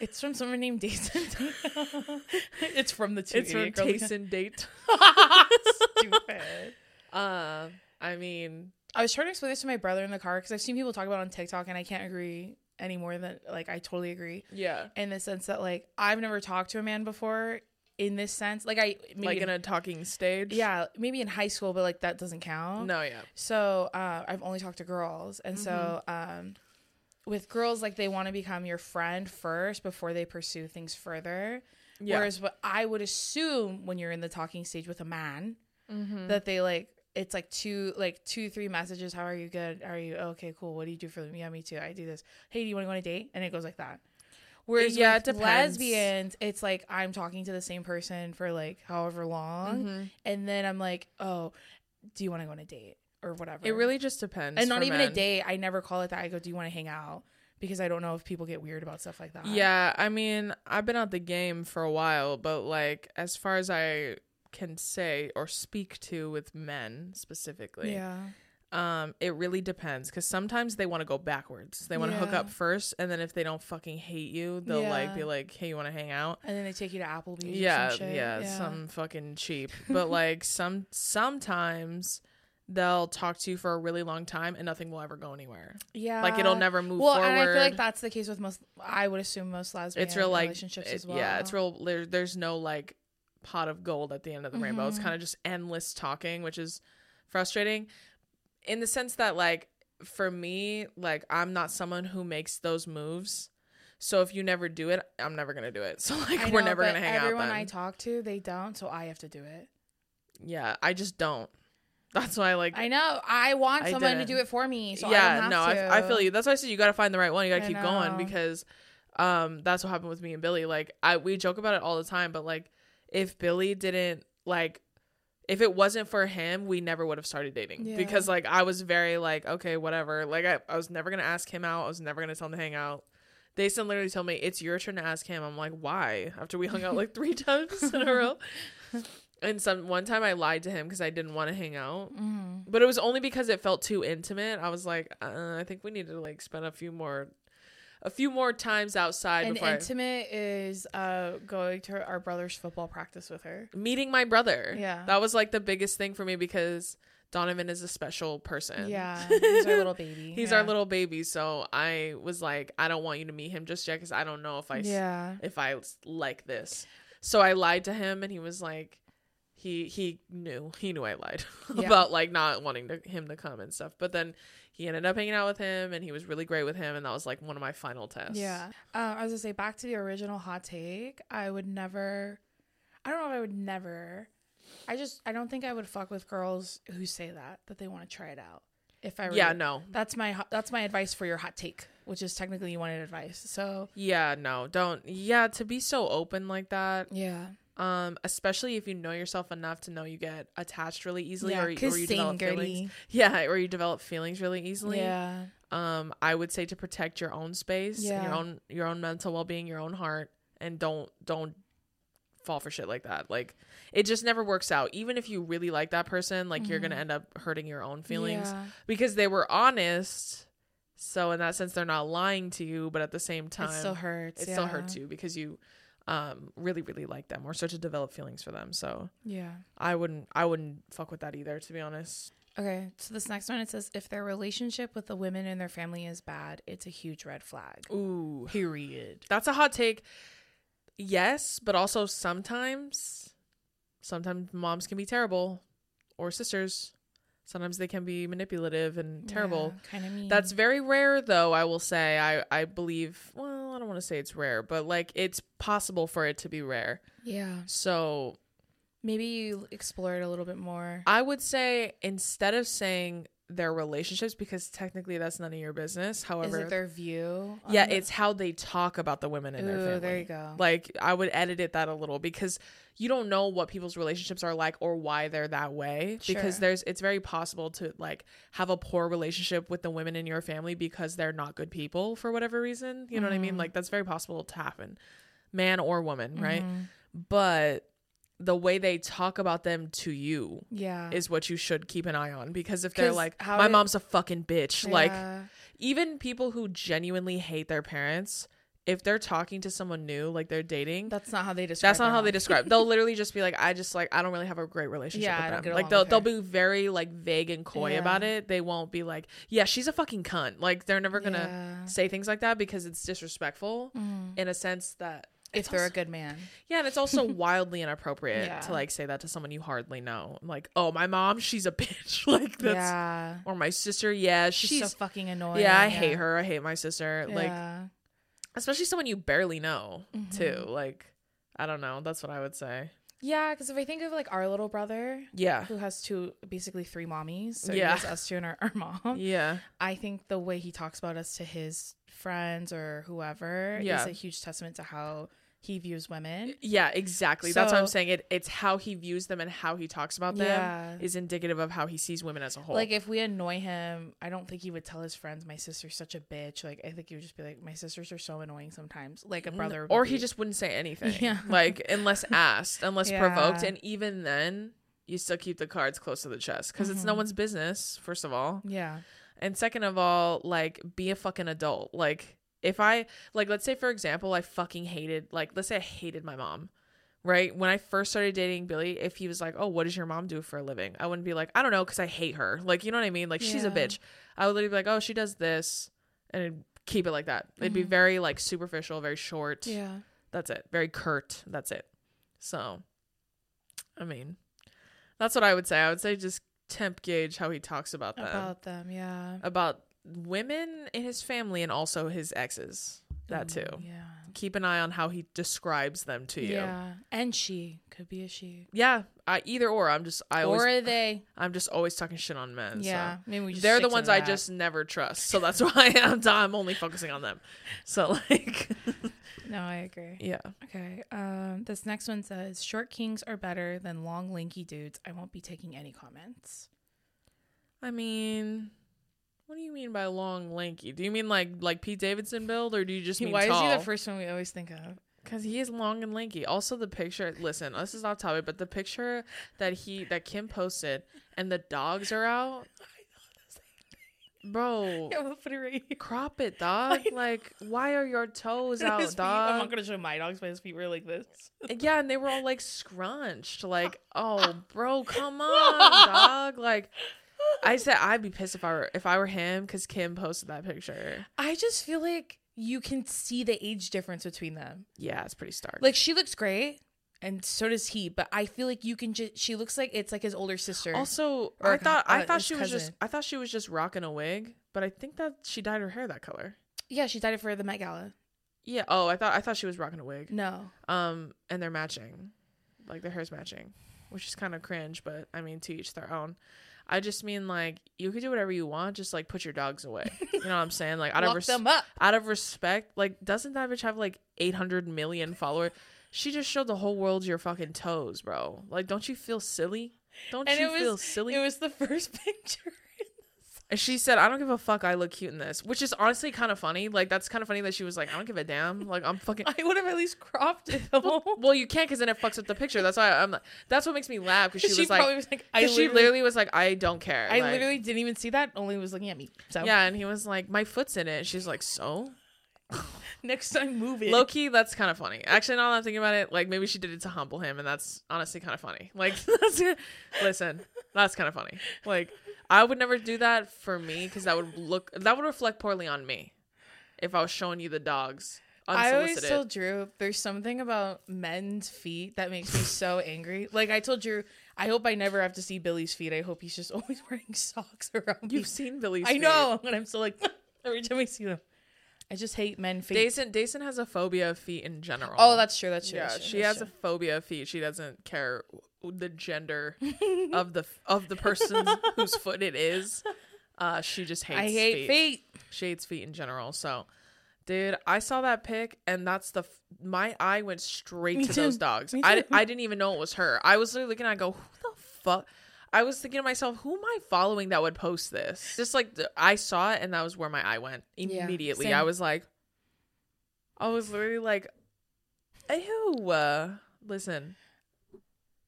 It's from someone named Jason. it's from the two it's from. Taste Date. Stupid. Uh, I mean, I was trying to explain this to my brother in the car because I've seen people talk about it on TikTok and I can't agree any more than like I totally agree yeah, in the sense that like I've never talked to a man before in this sense. Like I maybe like in- a talking stage. yeah maybe in high school, but like that doesn't count. No, yeah. So uh, I've only talked to girls, and so um, with girls, like they want to become your friend first before they pursue things further. Yeah. Whereas what I would assume when you're in the talking stage with a man, Mm-hmm. that they like it's like two like two three messages. How are you? Good. Are you okay? Cool. What do you do for them? Yeah, me too. I do this. Hey, do you want to go on a date? And it goes like that. Whereas Yeah, with it depends. lesbians, it's like I'm talking to the same person for like however long, Mm-hmm. and then I'm like, oh, do you want to go on a date or whatever? It really just depends. and not even a date. I never call it that. I go, do you want to hang out? Because I don't know if people get weird about stuff like that. Yeah, I mean, I've been out the game for a while, but like as far as I can say or speak to with men specifically, yeah, um, it really depends because sometimes they want to go backwards. They want to hook up first, and then if they don't fucking hate you, they'll like be like, "Hey, you want to hang out?" and then they take you to Applebee's. or yeah, some shit. yeah, some fucking cheap. But like some sometimes they'll talk to you for a really long time and nothing will ever go anywhere. yeah, Like it'll never move well, forward. and I feel like that's the case with most. I would assume most lesbian it's real like relationships it- as well. yeah, it's real. There, there's no like pot of gold at the end of the rainbow. It's Mhm. kind of just endless talking, which is frustrating in the sense that like for me, like I'm not someone who makes those moves. So if you never do it, I'm never gonna do it. So like I we're never gonna hang out. Everyone. I talk to, they don't, so I have to do it. yeah, I just don't. That's why like I know. I want I someone to didn't. do it for me, so I yeah, don't have no, to. I, I feel you. That's why I said you got to find the right one. You got to I keep going because um that's what happened with me and Billy. Like I we joke about it all the time, but like if Billy didn't like if it wasn't for him, we never would have started dating Yeah. because like I was very like okay, whatever. Like I, I was never going to ask him out. I was never going to tell him to hang out. They literally told me it's your turn to ask him. I'm like, why? After we hung out like three times in a row. And some one time I lied to him because I didn't want to hang out. Mhm. But it was only because it felt too intimate. I was like, uh, I think we need to like spend a few more, a few more times outside And before I- intimate is uh going to our brother's football practice with her. meeting my brother. Yeah. that was like the biggest thing for me because Donovan is a special person. Yeah, he's our little baby. he's yeah. our little baby. So I was like, I don't want you to meet him just yet because I don't know if I Yeah. if I like this. So I lied to him, and he was like, he he knew he knew I lied Yeah. about like not wanting to, him to come and stuff. But then he ended up hanging out with him, and he was really great with him, and that was like one of my final tests. Yeah. Um, I was gonna say back to the original hot take. I would never. I don't know if I would never. I just I don't think I would fuck with girls who say that that they want to try it out. If I were yeah, no, that's my that's my advice for your hot take, which is technically you wanted advice. So yeah, no, don't. Yeah, to be so open like that, yeah, um, especially if you know yourself enough to know you get attached really easily, yeah, or, or you develop feelings. Yeah, or you develop feelings really easily. Yeah, um i would say to protect your own space and your own your own mental well-being your own heart and don't don't fall for shit like that like it just never works out even if you really like that person like you're gonna Mhm. end up hurting your own feelings Yeah. because they were honest so in that sense they're not lying to you but at the same time it still hurts. it yeah. still hurts you because you um really really like them or start to develop feelings for them so Yeah. i wouldn't i wouldn't fuck with that either to be honest Okay, so this next one it says if their relationship with the women in their family is bad, it's a huge red flag. ooh Period. That's a hot take. Yes, but also sometimes sometimes moms can be terrible or sisters. Sometimes they can be manipulative and terrible. kind of mean. That's very rare though, I will say. I I believe, well, I don't want to say it's rare, but like it's possible for it to be rare. yeah. So, Maybe you explore it a little bit more. I would say instead of saying their relationships because technically that's none of your business. However, Is it their view? yeah, the- it's how they talk about the women in their Ooh, family. there you go. Like I would edit it that a little because you don't know what people's relationships are like or why they're that way because there's it's very possible to like have a poor relationship with the women in your family because they're not good people for whatever reason. You know what I mean? Mhm. Like that's very possible to happen. Man or woman, right? Mhm. But the way they talk about them to you Yeah. is what you should keep an eye on because if they're like my did- mom's a fucking bitch like even people who genuinely hate their parents if they're talking to someone new like they're dating that's not how they describe. that's not how they describe they'll literally just be like i just like i don't really have a great relationship Yeah, with them like they'll, they'll be very like vague and coy about it they won't be like yeah she's a fucking cunt like they're never gonna Yeah. say things like that because it's disrespectful Mhm. in a sense that If it's they're a good man. yeah and it's also wildly inappropriate Yeah. to like say that to someone you hardly know like oh my mom she's a bitch like that's yeah. or my sister yeah She's, she's, so fucking annoying. yeah i hate her i hate my sister like especially someone you barely know too Mhm. like i don't know that's what i would say Yeah, because if I think of like our little brother yeah who has two, basically three mommies, so Yeah. us two and our, our mom. yeah I think the way he talks about us to his friends or whoever Yeah. is a huge testament to how he views women. yeah exactly that's what i'm saying it it's how he views them and how he talks about them Yeah. is indicative of how he sees women as a whole Like if we annoy him, I don't think he would tell his friends my sister's such a bitch. Like I think he would just be like, my sisters are so annoying sometimes. Like a brother, would or be. he just wouldn't say anything Yeah. like unless asked unless provoked and even then you still keep the cards close to the chest because it's no Mhm. one's business first of all yeah, And second of all, like be a fucking adult. Like if I like let's say for example, I fucking hated like let's say I hated my mom. Right? When I first started dating Billy, if he was like, "Oh, what does your mom do for a living?" I wouldn't be like, "I don't know cuz I hate her." Like, you know what I mean? Like she's a bitch. I would literally be like, "Oh, she does this." And it'd keep it like that. It'd be Mhm. very like superficial, very short. yeah. That's it. Very curt. That's it. So, I mean, that's what I would say. I would say just temp gauge how he talks about them. About them, yeah. about women in his family and also his exes. That too. Ooh, Yeah. Keep an eye on how he describes them to you. Yeah. And she could be a she. Yeah, I, either or. I'm just I or always are they? I'm just always talking shit on men. Yeah. so. Maybe they're the ones I that. just never trust. So that's why I'm I'm only focusing on them. So like, No, I agree. yeah. Okay. Um, this next one says short kings are better than long lanky dudes. I won't be taking any comments. I mean, what do you mean by long, lanky? Do you mean like like Pete Davidson build, or do you just mean Why tall? is he the first one we always think of? Because he is long and lanky. Also, the picture. Listen, this is off topic, but the picture that he that Kim posted and the dogs are out. Bro, Yeah, we'll put it right here. crop it, dog. Like, why are your toes out, feet- I'm not gonna show my dogs, but his feet were like this. Uh, yeah, and they were all like scrunched. Like, oh, bro, come on, dog. Like, I said I'd be pissed if I were if I were him because Kim posted that picture. I just feel like you can see the age difference between them. Yeah, it's pretty stark. Like she looks great, and so does he. But I feel like you can just. She looks like it's like his older sister. Also, I thought uh, I thought his she was just. I thought she was just rocking a wig, but I think that she dyed her hair that color. yeah, she dyed it for the Met Gala. Yeah. Oh, I thought I thought she was rocking a wig. No, Um, and they're matching, like their hair's matching, which is kind of cringe, but I mean, to each their own. I just mean like you could do whatever you want, just like put your dogs away. You know what I'm saying? Like out of res- them up. out of respect, like doesn't that bitch have like 800 million followers? She just showed the whole world your fucking toes, bro. Like, don't you feel silly? Don't And you it was- feel silly? It was the first picture. And she said, I don't give a fuck. I look cute in this, which is honestly kind of funny. Like, that's kind of funny that she was like, I don't give a damn. Like, I'm fucking. I would have at least cropped it. well, you can't because then it fucks up the picture. That's why I'm. Like that's what makes me laugh because she, she was like, was like, I because she literally, literally was like, I don't care. I Like, literally didn't even see that. Only was looking at me. So Yeah, and he was like, my foot's in it. She's like, so next time move it. low key. That's kind of funny. Actually, now that I'm thinking about it, like maybe she did it to humble him, and that's honestly kind of funny. Like, that's listen, that's kind of funny. Like, I would never do that for me because that would look that would reflect poorly on me if I was showing you the dogs I always told Drew there's something about men's feet that makes me so angry. Like I told Drew, I hope I never have to see Billy's feet. I hope he's just always wearing socks around. You've seen Billy's. Feet. I feet. know, and I'm still like every time I see them. I just hate men feet. Dason Dason has a phobia of feet in general. oh, that's true. That's true. yeah. that's true, She that's has a phobia of feet. She doesn't care the gender of the of the person whose foot it is. Uh, she just hates. I hate feet. feet. She hates feet in general. So, dude, I saw that pic, and that's the f- my eye went straight Me to those dogs. Me I too. I didn't even know it was her. I was literally looking. I go, who the fuck. I was thinking to myself, who am I following that would post this? Just like the, I saw it, and that was where my eye went immediately. same. I was like, I was literally like, ew. Uh, listen,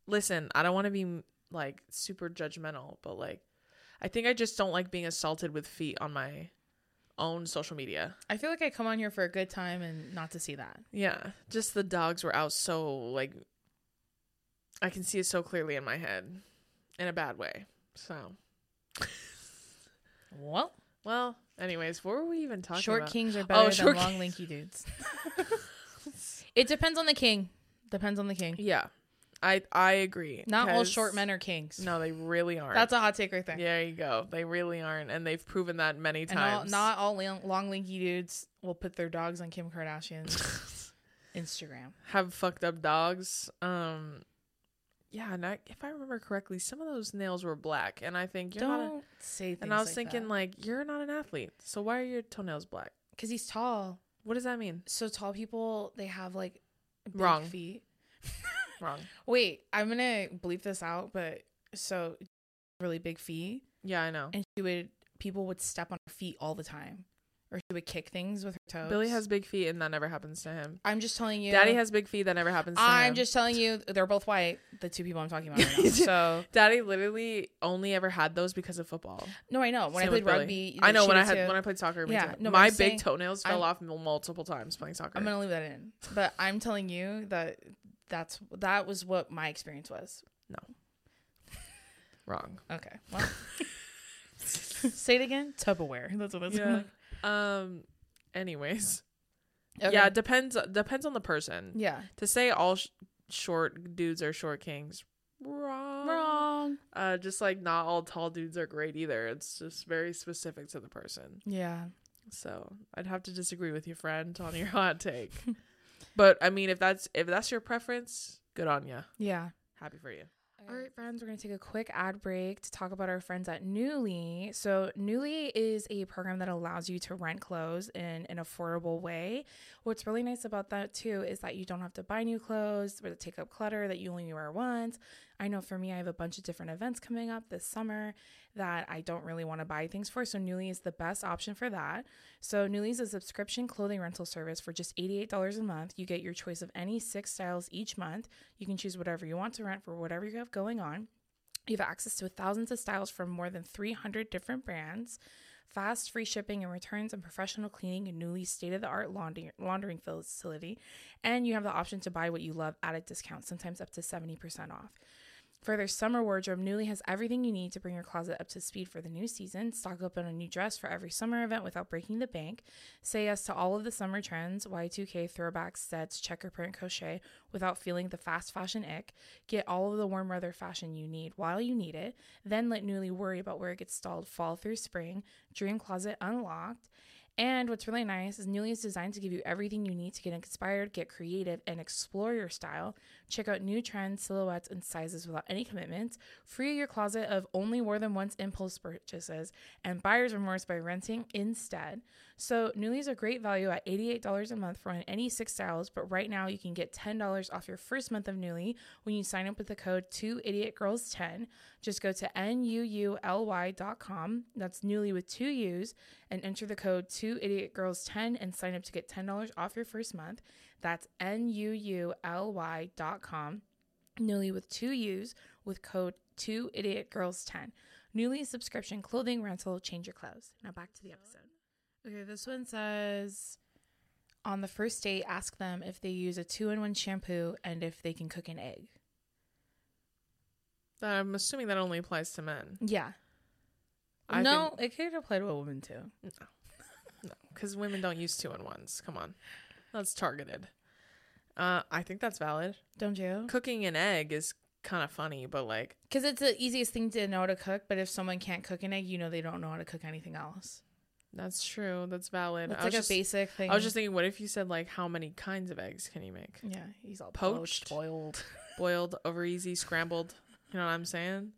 listen. I don't want to be like super judgmental, but like, I think I just don't like being assaulted with feet on my own social media. I feel like I come on here for a good time and not to see that. Yeah, just the dogs were out so like, I can see it so clearly in my head, in a bad way. So, Well, well, anyways, what were we even talking short about? kings are oh, better short than long linky dudes. it depends on the king. Depends on the king. Yeah, I I agree. Not all short men are kings. No, they really aren't. That's a hot take right there. There you go. They really aren't, and they've proven that many And all, times. not all long, long lanky dudes will put their dogs on Kim Kardashian's Instagram. have fucked up dogs. Um, yeah, and I, if I remember correctly, some of those nails were black, and I think you're not. A, Don't say things and I was like thinking, like, you're not an athlete, so why are your toenails black? because he's tall. What does that mean? So tall people they have like big Wrong. feet. Wrong. Wait, I'm gonna bleep this out, but so really big feet, Yeah, I know. and she would people would step on her feet all the time, or she would kick things with her toes. Billy has big feet, and that never happens to him. I'm just telling you. Daddy has big feet, that never happens to him. I'm just telling you, they're both white. The two people I'm talking about right now. So Daddy literally only ever had those because of football. no, I know. When Same I played rugby, I know when I had too. when I played soccer. Yeah, no, my big saying- toenails fell I'm- off multiple times playing soccer. I'm gonna leave that in, but I'm telling you that that's that was what my experience was. No. Wrong. Okay, well, say it again. Tupperware. That's what it's Yeah. like. Um. Anyways, Okay. yeah, depends depends on the person. yeah. To say all sh- short dudes are short kings, wrong. Wrong. Uh, just like not all tall dudes are great either. It's just very specific to the person. Yeah. So I'd have to disagree with you, friend, on your hot take. but I mean, if that's if that's your preference, good on you. Yeah. Happy for you. All right, friends, we're going to take a quick ad break to talk about our friends at Nuuly. So, Nuuly is a program that allows you to rent clothes in an affordable way. What's really nice about that, too, is that you don't have to buy new clothes or to take up clutter that you only wear once. I know for me, I have a bunch of different events coming up this summer that I don't really want to buy things for. So, Nuuly is the best option for that. So, Nuuly is a subscription clothing rental service for just $88 a month. You get your choice of any six styles each month. You can choose whatever you want to rent for whatever you have going on. You have access to thousands of styles from more than 300 different brands. Fast, free shipping and returns, and professional cleaning in Nuuly's state of the art laundering facility. And you have the option to buy what you love at a discount, sometimes up to 70% off. For their summer wardrobe, Nuuly has everything you need to bring your closet up to speed for the new season. Stock up on a new dress for every summer event without breaking the bank. Say yes to all of the summer trends, Y2K, throwbacks, sets, checker print, crochet, without feeling the fast fashion ick. Get all of the warm weather fashion you need while you need it. Then let Nuuly worry about where it gets stalled fall through spring. Dream Closet Unlocked. And what's really nice is Nuuly is designed to give you everything you need to get inspired, get creative, and explore your style. Check out new trends, silhouettes, and sizes without any commitments. Free your closet of only more than once impulse purchases and buyer's remorse by renting instead. So Nuuly is a great value at $88 a month for any six styles, but right now you can get $10 off your first month of Nuuly when you sign up with the code 2idiotgirls10. Just go to nuuly.com, that's Nuuly with two U's, and enter the code 2idiotgirls10 and sign up to get $10 off your first month. That's N U U L Y dot com. Nuuly with two U's with code 2idiotgirls10. Nuuly subscription clothing rental, change your clothes. Now back to the episode. Okay, this one says on the first date, ask them if they use a two in one shampoo and if they can cook an egg. I'm assuming that only applies to men. Yeah. I no, it could apply to a woman too. No, because women don't use two in ones. Come on, that's targeted. Uh, I think that's valid. Don't you? Cooking an egg is kind of funny, but like, Because it's the easiest thing to know how to cook, but if someone can't cook an egg, you know they don't know how to cook anything else. that's true. That's valid. It's I like was a just, basic thing. I was just thinking, what if you said like, how many kinds of eggs can you make? yeah, he's all Poached. poached, boiled, Boiled, over easy, scrambled. You know what I'm saying?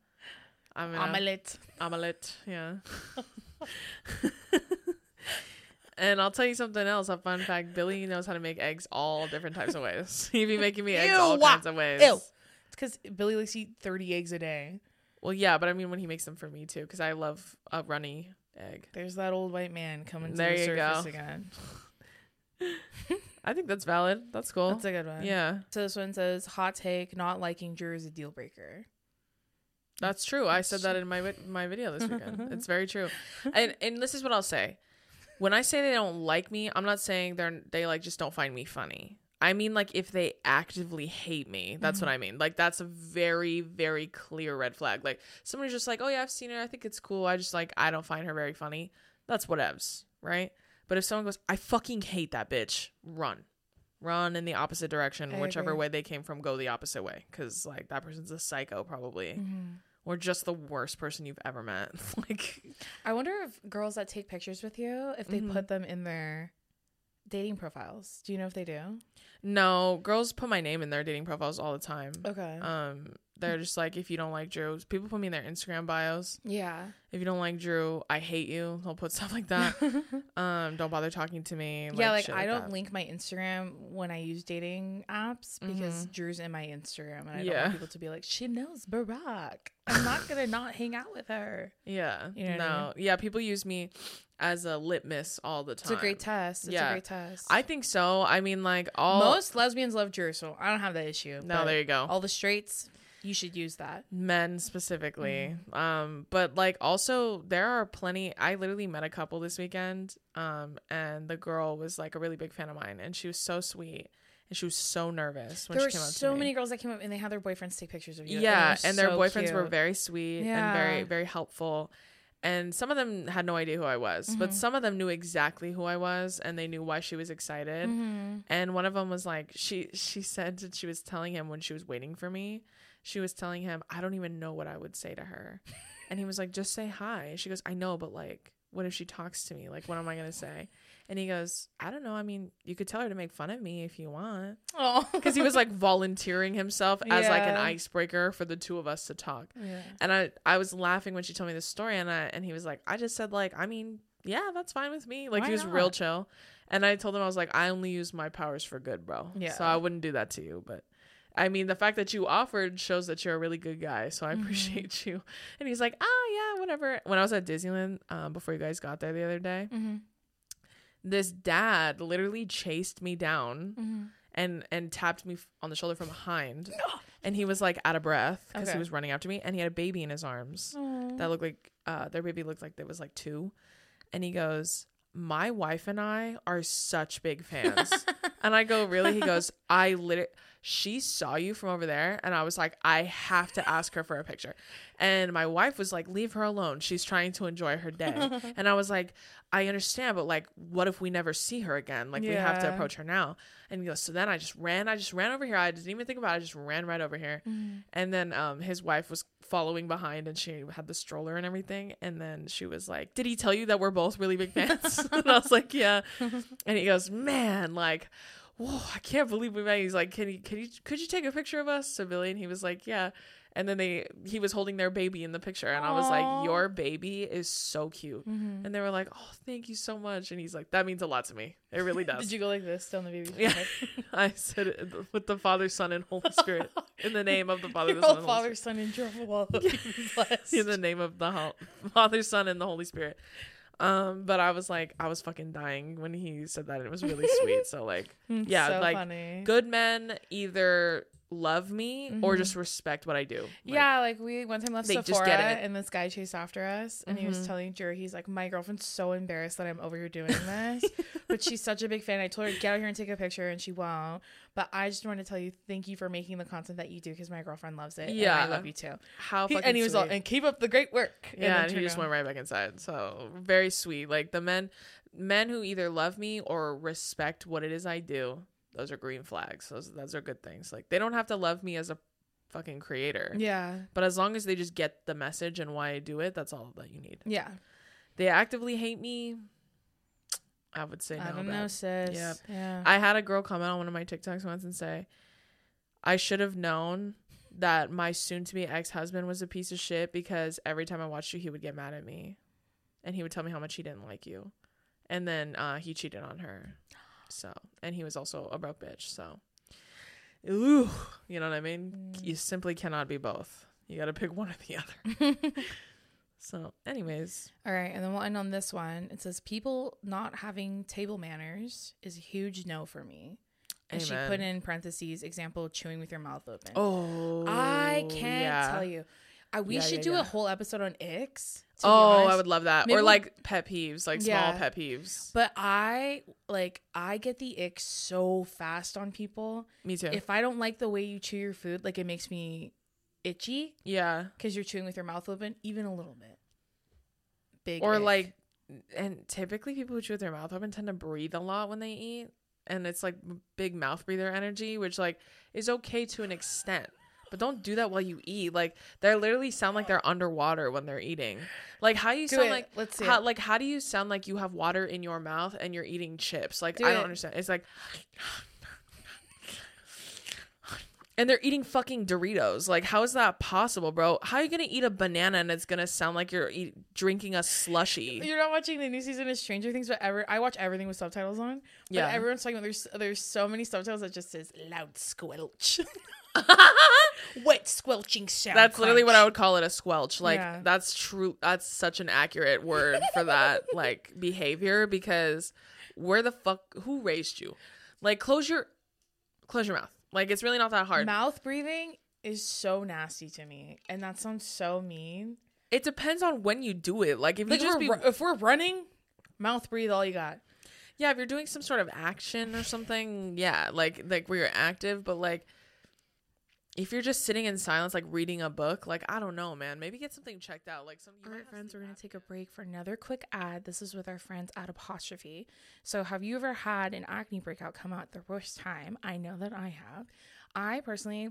I'm gonna, omelette. omelette. Yeah. and I'll tell you something else. A fun fact: Billy knows how to make eggs all different types of ways. He'd be making me eggs all kinds of ways. Ew. It's because Billy likes to eat thirty eggs a day. Well, yeah, but I mean when he makes them for me too, because I love a runny egg. There's that old white man coming to There the you surface go. again. I think that's valid. That's cool. That's a good one. yeah, So this one says, "Hot take: Not liking Drew is a deal breaker." that's true. I said that in my my video this weekend. it's very true. And and this is what I'll say. When I say they don't like me, I'm not saying they're they like just don't find me funny. I mean like if they actively hate me. That's what I mean. Like that's a very very clear red flag. Like someone's just like, "Oh yeah, I've seen her. I think it's cool. I just like I don't find her very funny." That's whatevs, right? But if someone goes, "I fucking hate that bitch." Run. Run in the opposite direction. I Whichever agree. way they came from, go the opposite way cuz like that person's a psycho probably. Mm-hmm. Or just the worst person you've ever met. like I wonder if girls that take pictures with you, if they Mhm. put them in their dating profiles. Do you know if they do? No, girls put my name in their dating profiles all the time. Okay. Um, they're just like, if you don't like Drew, people put me in their Instagram bios. yeah. If you don't like Drew, I hate you. They'll put stuff like that. um, don't bother talking to me. yeah, like shit I don't that. link my Instagram when I use dating apps because Mhm. Drew's in my Instagram and I don't want people to be like, she knows Barack. I'm not gonna not hang out with her. Yeah, You know no, I yeah. People use me as a litmus all the time. It's a great test. It's Yeah. a great test. I think so. I mean, like all Most lesbians love Drew, so I don't have that issue. No, there you go. All the straights, you should use that. men specifically Mm-hmm. um but like also there are plenty i literally met a couple this weekend um and the girl was like a really big fan of mine and she was so sweet and she was so nervous when there were she came up so to me many girls that came up and they had their boyfriends take pictures of you. yeah was and their so boyfriends were very sweet and very very helpful and some of them had no idea who I was, but Mhm. some of them knew exactly who I was and they knew why she was excited. Mhm. And one of them was like, she she said that she was telling him when she was waiting for me, she was telling him, I don't even know what I would say to her. And he was like, just say hi. She goes, I know, but like, what if she talks to me? Like, what am I going to say? And he goes, I don't know. I mean, you could tell her to make fun of me if you want. Oh, Because he was like volunteering himself as like an icebreaker for the two of us to talk. yeah. And I, I was laughing when she told me this story, and I, and he was like, I just said like, I mean, yeah, that's fine with me. Like Why he was real chill, and I told him I was like, I only use my powers for good, bro. Yeah. So I wouldn't do that to you, but. I mean, the fact that you offered shows that you're a really good guy, so I Mm-hmm. appreciate you. And he's like, "Oh yeah, whatever." When I was at Disneyland, um, before you guys got there the other day, Mm-hmm. this dad literally chased me down Mm-hmm. and and tapped me on the shoulder from behind, and he was like out of breath because Okay. he was running after me, and he had a baby in his arms that looked like uh their baby looked like there was like two and he goes my wife and i are such big fans and i go really he goes i literally she saw you from over there and i was like i have to ask her for a picture. And my wife was like leave her alone. She's trying to enjoy her day. And i was like i understand but like what if we never see her again? Like we have to approach her now. And he goes so then i just ran i just ran over here. I didn't even think about it. I just ran right over here. And then um his wife was following behind and she had the stroller and everything. And then she was like did he tell you that we're both really big fans? And i was like yeah. And he goes man like whoa i can't believe we met. He's like can you can you could you take a picture of us? To billy and he was like yeah. And then they he was holding their baby in the picture and i was like your baby is so cute. Mm-hmm. and they were like oh thank you so much. And he's like that means a lot to me. It really does. Did you go like this in the baby's yeah. I said it with the father son and holy spirit. In the name of the father the son and Holy father, son, and Jehovah. In the name of the Father, Son, and the Holy Spirit. Um, but I was like, I was fucking dying when he said that. It was really sweet. So like, yeah, so like funny. good men either love me or just respect what I do. Like, yeah, like we one time left Sephora and this guy chased after us and he was Mhm. telling Jerry, he's like, My girlfriend's so embarrassed that I'm over here doing this. but she's such a big fan. I told her, get out here and take a picture and she won't. But I just want to tell you, thank you for making the content that you do because my girlfriend loves it. Yeah. And I love you too. how He- fucking and he was all, sweet. and keep up the great work. yeah, then and he just around. went right back inside. So very sweet. Like the men, men who either love me or respect what it is I do. Those are green flags. Those those are good things. Like they don't have to love me as a fucking creator. Yeah. But as long as they just get the message and why I do it, that's all that you need. Yeah. They actively hate me. I would say no. I don't know, sis. Yep. Yeah. I had a girl comment on one of my TikToks once and say, I should have known that my soon to be ex husband was a piece of shit because every time I watched you, he would get mad at me. And he would tell me how much he didn't like you. And then uh, he cheated on her. So, and he was also a broke bitch. So, ooh, you know what I mean? Mm. You simply cannot be both. You got to pick one or the other. so, anyways, All right, and then we'll end on this one. It says people not having table manners is a huge no for me. And she put in parentheses example chewing with your mouth open. oh, I can't yeah. tell you. I, we Yeah, should yeah, do a whole episode on icks. Oh, I would love that. Maybe or like pet peeves, like Yeah. small pet peeves. But I like I get the ick so fast on people. Me too. If I don't like the way you chew your food, like it makes me itchy yeah. because you're chewing with your mouth open, even a little bit. Big Or ick. like, and typically people who chew with their mouth open tend to breathe a lot when they eat. And it's like big mouth breather energy, which like is okay to an extent. But don't do that while you eat. Like they literally sound like they're underwater when they're eating. Like how you Do sound it. like Let's see how it. like how do you sound like you have water in your mouth and you're eating chips? Like Do I it. don't understand. It's like and they're eating fucking Doritos. Like, how is that possible, bro? How are you gonna eat a banana and it's gonna sound like you're eat- drinking a slushy? You're not watching the new season of Stranger Things, but ever I watch everything with subtitles on. But Yeah. everyone's talking about there's there's so many subtitles that just says loud squelch. Wet squelching sound. That's literally what. I would call it a squelch. Like Yeah. that's true. That's such an accurate word for that like behavior because where the fuck who raised you? Like close your close your mouth. Like it's really not that hard. Mouth breathing is so nasty to me, and that sounds so mean. it depends on when you do it. Like if you Like just we're be if we're running, mouth breathe all you got. yeah, if you're doing some sort of action or something, yeah, like like where you're active, but like if you're just sitting in silence, like reading a book, like I don't know, man. Maybe get something checked out. Like some. All right, friends, we're going to take a break for another quick ad. This is with our friends at Apostrophe. So, have you ever had an acne breakout come out the worst time? I know that I have. I personally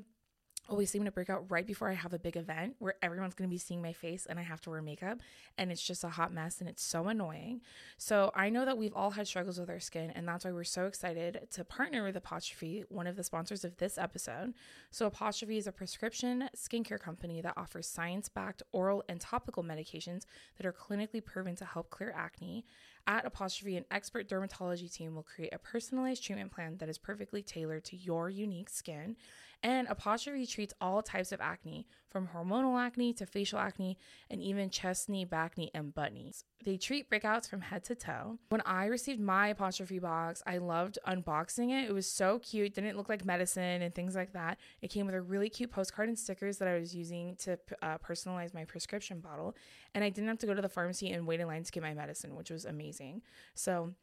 always seem to break out right before I have a big event where everyone's going to be seeing my face and I have to wear makeup and it's just a hot mess and it's so annoying. So I know that we've all had struggles with our skin and that's why we're so excited to partner with Apostrophe, one of the sponsors of this episode. So Apostrophe is a prescription skincare company that offers science-backed oral and topical medications that are clinically proven to help clear acne. At Apostrophe, an expert dermatology team will create a personalized treatment plan that is perfectly tailored to your unique skin. And Apostrophe treats all types of acne, from hormonal acne to facial acne, and even chest knee, bacne, and butt knees. They treat breakouts from head to toe. When I received my Apostrophe box, I loved unboxing it. It was so cute, didn't look like medicine and things like that. It came with a really cute postcard and stickers that I was using to uh, personalize my prescription bottle. And I didn't have to go to the pharmacy and wait in line to get my medicine, which was amazing. So,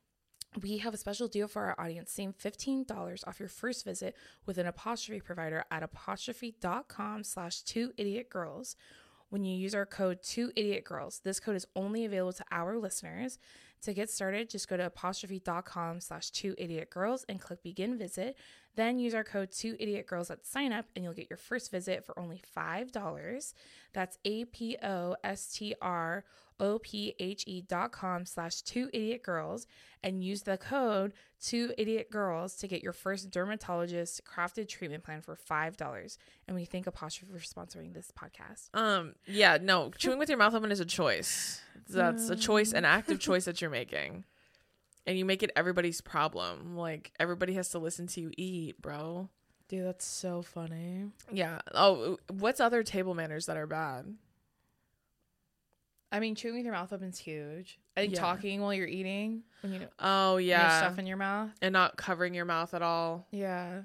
we have a special deal for our audience. Save $15 off your first visit with an apostrophe provider at apostrophe.com slash two idiot girls. When you use our code two idiot girls, this code is only available to our listeners. To get started, just go to apostrophe.com slash two idiot girls and click begin visit. Then use our code two idiot girls at sign up and you'll get your first visit for only $5. That's A P O S T R O P H E dot com slash two idiot girls and use the code two idiot girls to get your first dermatologist crafted treatment plan for five dollars. And we thank Apostrophe for sponsoring this podcast. Um, yeah, no, chewing with your mouth open is a choice. That's a choice, an active choice that you're making. And you make it everybody's problem. Like everybody has to listen to you eat, bro. Dude, that's so funny. Yeah. Oh, what's other table manners that are bad? I mean, chewing with your mouth open's huge. I think Yeah. talking while you're eating, when you Oh yeah. stuff in your mouth. and not covering your mouth at all. Yeah.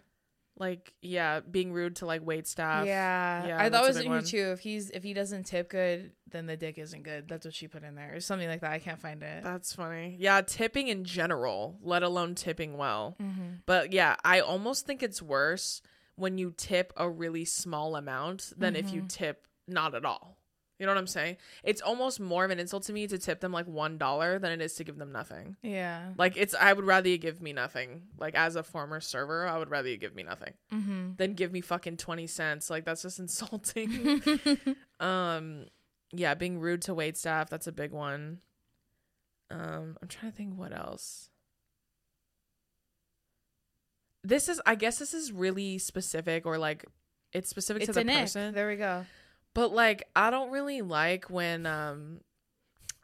Like yeah, being rude to like wait staff. yeah. yeah, I thought it was you too. If he's if he doesn't tip good, then the dick isn't good. That's what she put in there. Or something like that. I can't find it. That's funny. Yeah, tipping in general, let alone tipping well. mm-hmm. But yeah, I almost think it's worse when you tip a really small amount than if you tip not at all. You know what I'm saying? It's almost more of an insult to me to tip them like one dollar than it is to give them nothing. Yeah. Like it's I would rather you give me nothing. Like as a former server, I would rather you give me nothing Mm-hmm. than give me fucking twenty cents. Like that's just insulting. um yeah, being rude to wait staff, that's a big one. Um, I'm trying to think what else. This is I guess this is really specific or like it's specific It's to the person. There we go. But like I don't really like when um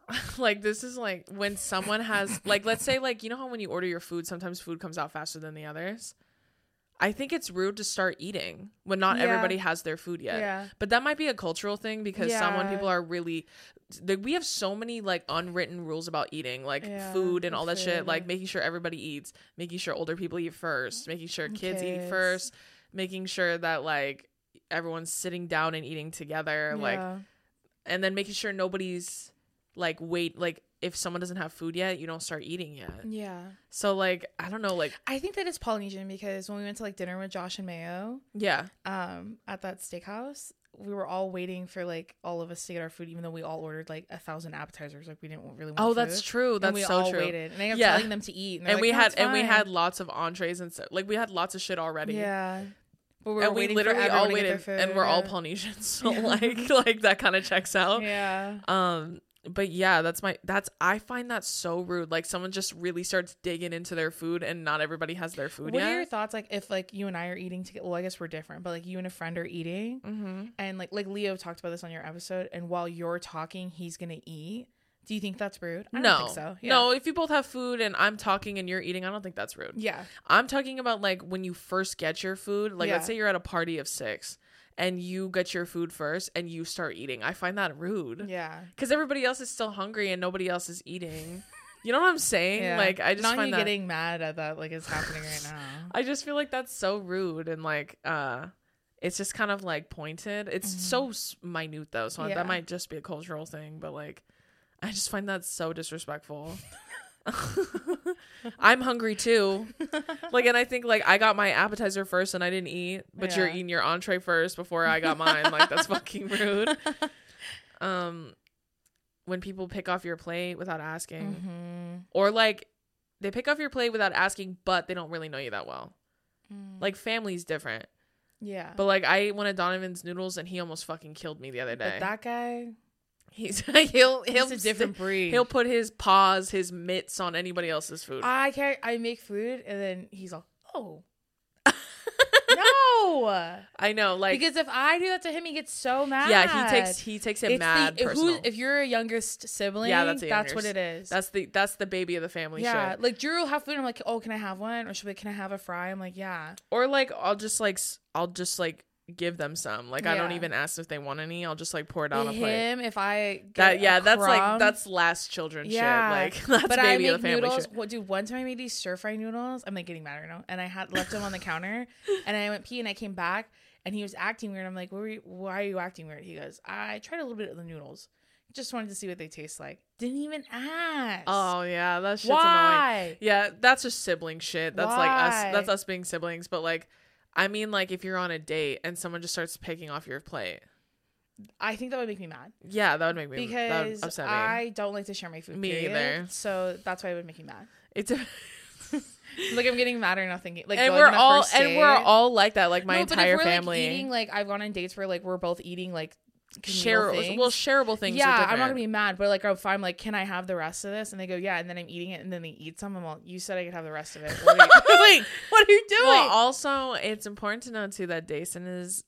like this is like when someone has like let's say like you know how when you order your food sometimes food comes out faster than the others. I think it's rude to start eating when not Yeah. everybody has their food yet. Yeah. But that might be a cultural thing because Yeah. people are really like we have so many like unwritten rules about eating, like Yeah, food and all that shit, like making sure everybody eats, making sure older people eat first, making sure kids, eat first, making sure that like everyone's sitting down and eating together, like and then making sure nobody's like wait like if someone doesn't have food yet, you don't start eating yet. Yeah. So like I don't know, like I think that it's Polynesian because when we went to like dinner with Josh and Mayo, yeah, um, at that steakhouse, we were all waiting for like all of us to get our food, even though we all ordered like a thousand appetizers. Like we didn't really. Want oh that's food. true, And that's we so all true. waited, and I kept Yeah. telling them to eat, and, And like, we had and we had lots of entrees and stuff. Like we had lots of shit already. yeah, but we were and we literally all to get their waited, and we're all Polynesians, so like like that kind of checks out. Yeah, Um, but yeah, that's my that's I find that so rude. Like someone just really starts digging into their food, and not everybody has their food yet. what yet. are your thoughts? Like if like you and I are eating together. Well, I guess we're different, but like you and a friend are eating, mm-hmm. and like like Leo talked about this on your episode, and while you're talking, he's gonna eat. Do you think that's rude? I no, don't think so. Yeah. no. If you both have food and I'm talking and you're eating, I don't think that's rude. Yeah. I'm talking about like when you first get your food. Like Yeah. let's say you're at a party of six, and you get your food first, and you start eating. I find that rude. Yeah. because everybody else is still hungry and nobody else is eating. You know what I'm saying? Yeah. Like I just not find you that getting mad at that like it's happening right now. I just feel like that's so rude and like uh it's just kind of like pointed. It's so minute though, so Mm-hmm. Yeah. that might just be a cultural thing, but like I just find that so disrespectful. I'm hungry too. Like and I think like I got my appetizer first and I didn't eat, but you're eating your entree first before I got mine. like that's fucking rude. Um when people pick off your plate without asking Mm-hmm. or like they pick off your plate without asking but they don't really know you that well Mm. like family's different Yeah. But like I ate one of Donovan's noodles and he almost fucking killed me the other day. But that guy, he's he'll he'll he's a different breed. He'll put his paws, his mitts on anybody else's food. I can't. I make food, and then he's like, "Oh, no," I know, like because if I do that to him, he gets so mad. yeah, he takes he takes it It's mad the, personal. who, if you're a youngest sibling, Yeah, that's that's, what youngest. it is. that's the that's the baby of the family yeah, shit. like Drew will have food. I'm like, oh, can I have one? Or she'll be, like, can I have a fry? I'm like, yeah. Or like I'll just like s- I'll just like give them some. Like I don't even ask if they want any. I'll just like pour it on a plate. him, if I That yeah, that's like that's last children Yeah. shit. Like that's but I baby make of the family noodles. shit. What, dude? One time I made these stir fry noodles. I'm like getting mad right now, and I had left them on the counter, and I went pee, and I came back, and he was acting weird. I'm like, "What were you, why are you acting weird?" He goes, "I tried a little bit of the noodles, just wanted to see what they taste like. Didn't even ask. Oh yeah, that shit's annoying. why? Yeah, that's just sibling shit. That's like us. That's us being siblings. But like, I mean, like if you're on a date and someone just starts picking off your plate, I think that would make me mad yeah, that would make me that because upset me. I don't like to share my food. Me period. either. So that's why it would make me mad. It's a, Like I'm getting mad or nothing. Like and we're all and we're all like that. Like my No, entire family. Like, eating like I've gone on dates where like we're both eating like share communal things. well shareable things. yeah, I'm not gonna be mad, but like oh, if I'm like, can I have the rest of this? And they go, yeah, and then I'm eating it, and then they eat some. I'm all, you said I could have the rest of it. What are you, wait, what are you doing? Well, also, it's important to know too that Dason is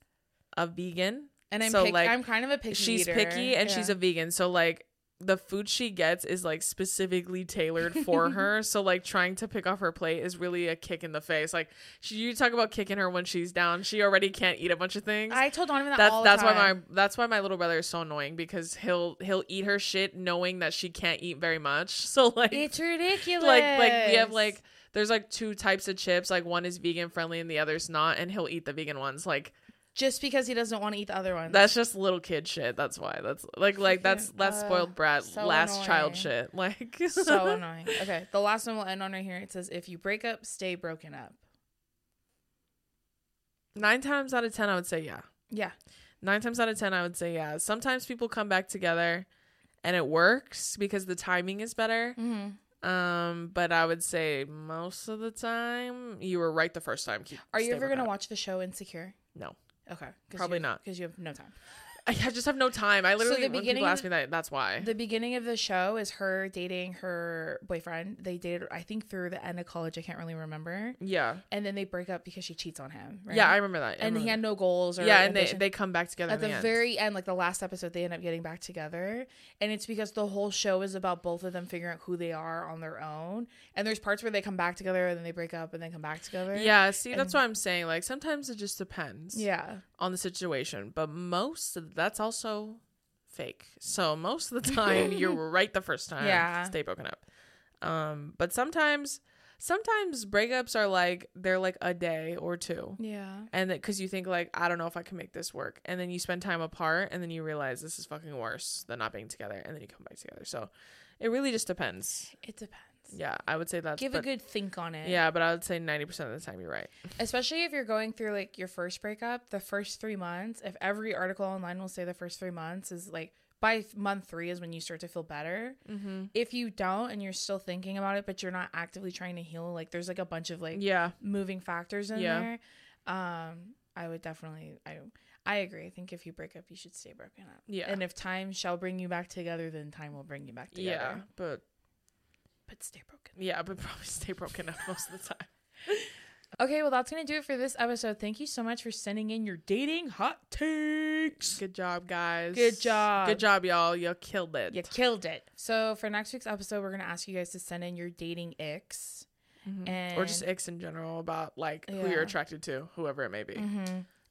a vegan. and I'm so, pick- like, I'm kind of a picky she's eater. picky and Yeah. she's a vegan. So like the food she gets is like specifically tailored for her. So like trying to pick off her plate is really a kick in the face. Like she, you talk about kicking her when she's down. She already can't eat a bunch of things. I told Donovan that that's all that's why my that's why my little brother is so annoying because he'll he'll eat her shit knowing that she can't eat very much. So like It's ridiculous. like like we have like there's like two types of chips like one is vegan friendly and the other's not and he'll eat the vegan ones like just because he doesn't want to eat the other ones. that's just little kid shit that's why that's like like that's that's uh, spoiled brat so last child shit like so annoying. Okay, the last one we'll end on right here. It says, "If you break up, stay broken up." nine times out of ten i would say yeah Yeah, nine times out of ten i would say yeah sometimes people come back together and it works because the timing is better mm-hmm. um but i would say most of the time you were right the first time Keep- Are you ever gonna up. watch the show Insecure? no Okay, Probably not. because you have no time. I just have no time. I literally so the when beginning people ask me that, that's why. The beginning of the show is her dating her boyfriend. They dated, I think, through the end of college. I can't really remember. yeah, And then they break up because she cheats on him. Right? yeah, I remember that. I and he had no goals or yeah, and they ambition. they come back together at in the, end. very end, like the last episode, they end up getting back together, and it's because the whole show is about both of them figuring out who they are on their own. And there's parts where they come back together, and then they break up, and then come back together. Yeah, see, that's what I'm saying. Like sometimes it just depends. yeah, on the situation, but most of that's also fake. So most of the time you're right the first time. Yeah. Stay broken up. Um, but sometimes sometimes breakups are like they're like a day or two. yeah. And that because you think like I don't know if I can make this work, and then you spend time apart, and then you realize this is fucking worse than not being together, and then you come back together. So it really just depends. It depends. Yeah, I would say that's Give but, a good think on it. Yeah, but I would say ninety percent of the time you're right. especially if you're going through like your first breakup the first three months if every article online will say the first three months is like by month three is when you start to feel better Mm-hmm. if you don't and you're still thinking about it but you're not actively trying to heal like there's like a bunch of like Yeah, moving factors in Yeah. there um i would definitely i i agree i think if you break up you should stay broken up Yeah. and if time shall bring you back together then time will bring you back together yeah, but but stay broken yeah, but probably stay broken up most of the time. okay well that's gonna do it for this episode thank you so much for sending in your dating hot takes Good job, guys. Good job. Good job, y'all. You killed it. You killed it. So for next week's episode, we're gonna ask you guys to send in your dating icks. Mhm. And or just icks in general about like who you're attracted to, whoever it may be.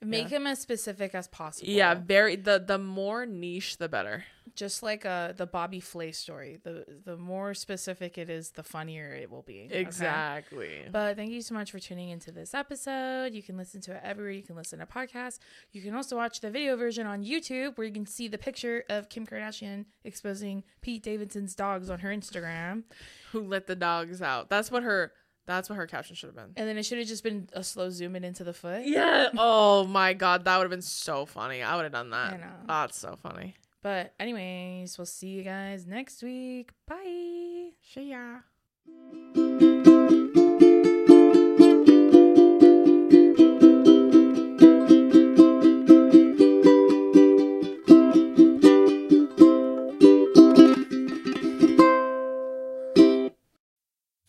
Make them as specific as possible. Yeah, very the the more niche the better. Just like uh the Bobby Flay story. The the more specific it is, the funnier it will be. okay? Exactly. But thank you so much for tuning into this episode. You can listen to it everywhere. You can listen to podcasts. You can also watch the video version on YouTube where you can see the picture of Kim Kardashian exposing Pete Davidson's dogs on her Instagram. Who let the dogs out? That's what her that's what her caption should have been. And then it should have just been a slow zoom in into the foot. Yeah. Oh my god, that would have been so funny. I would have done that. I know. That's so funny. But anyways, we'll see you guys next week. Bye. See ya.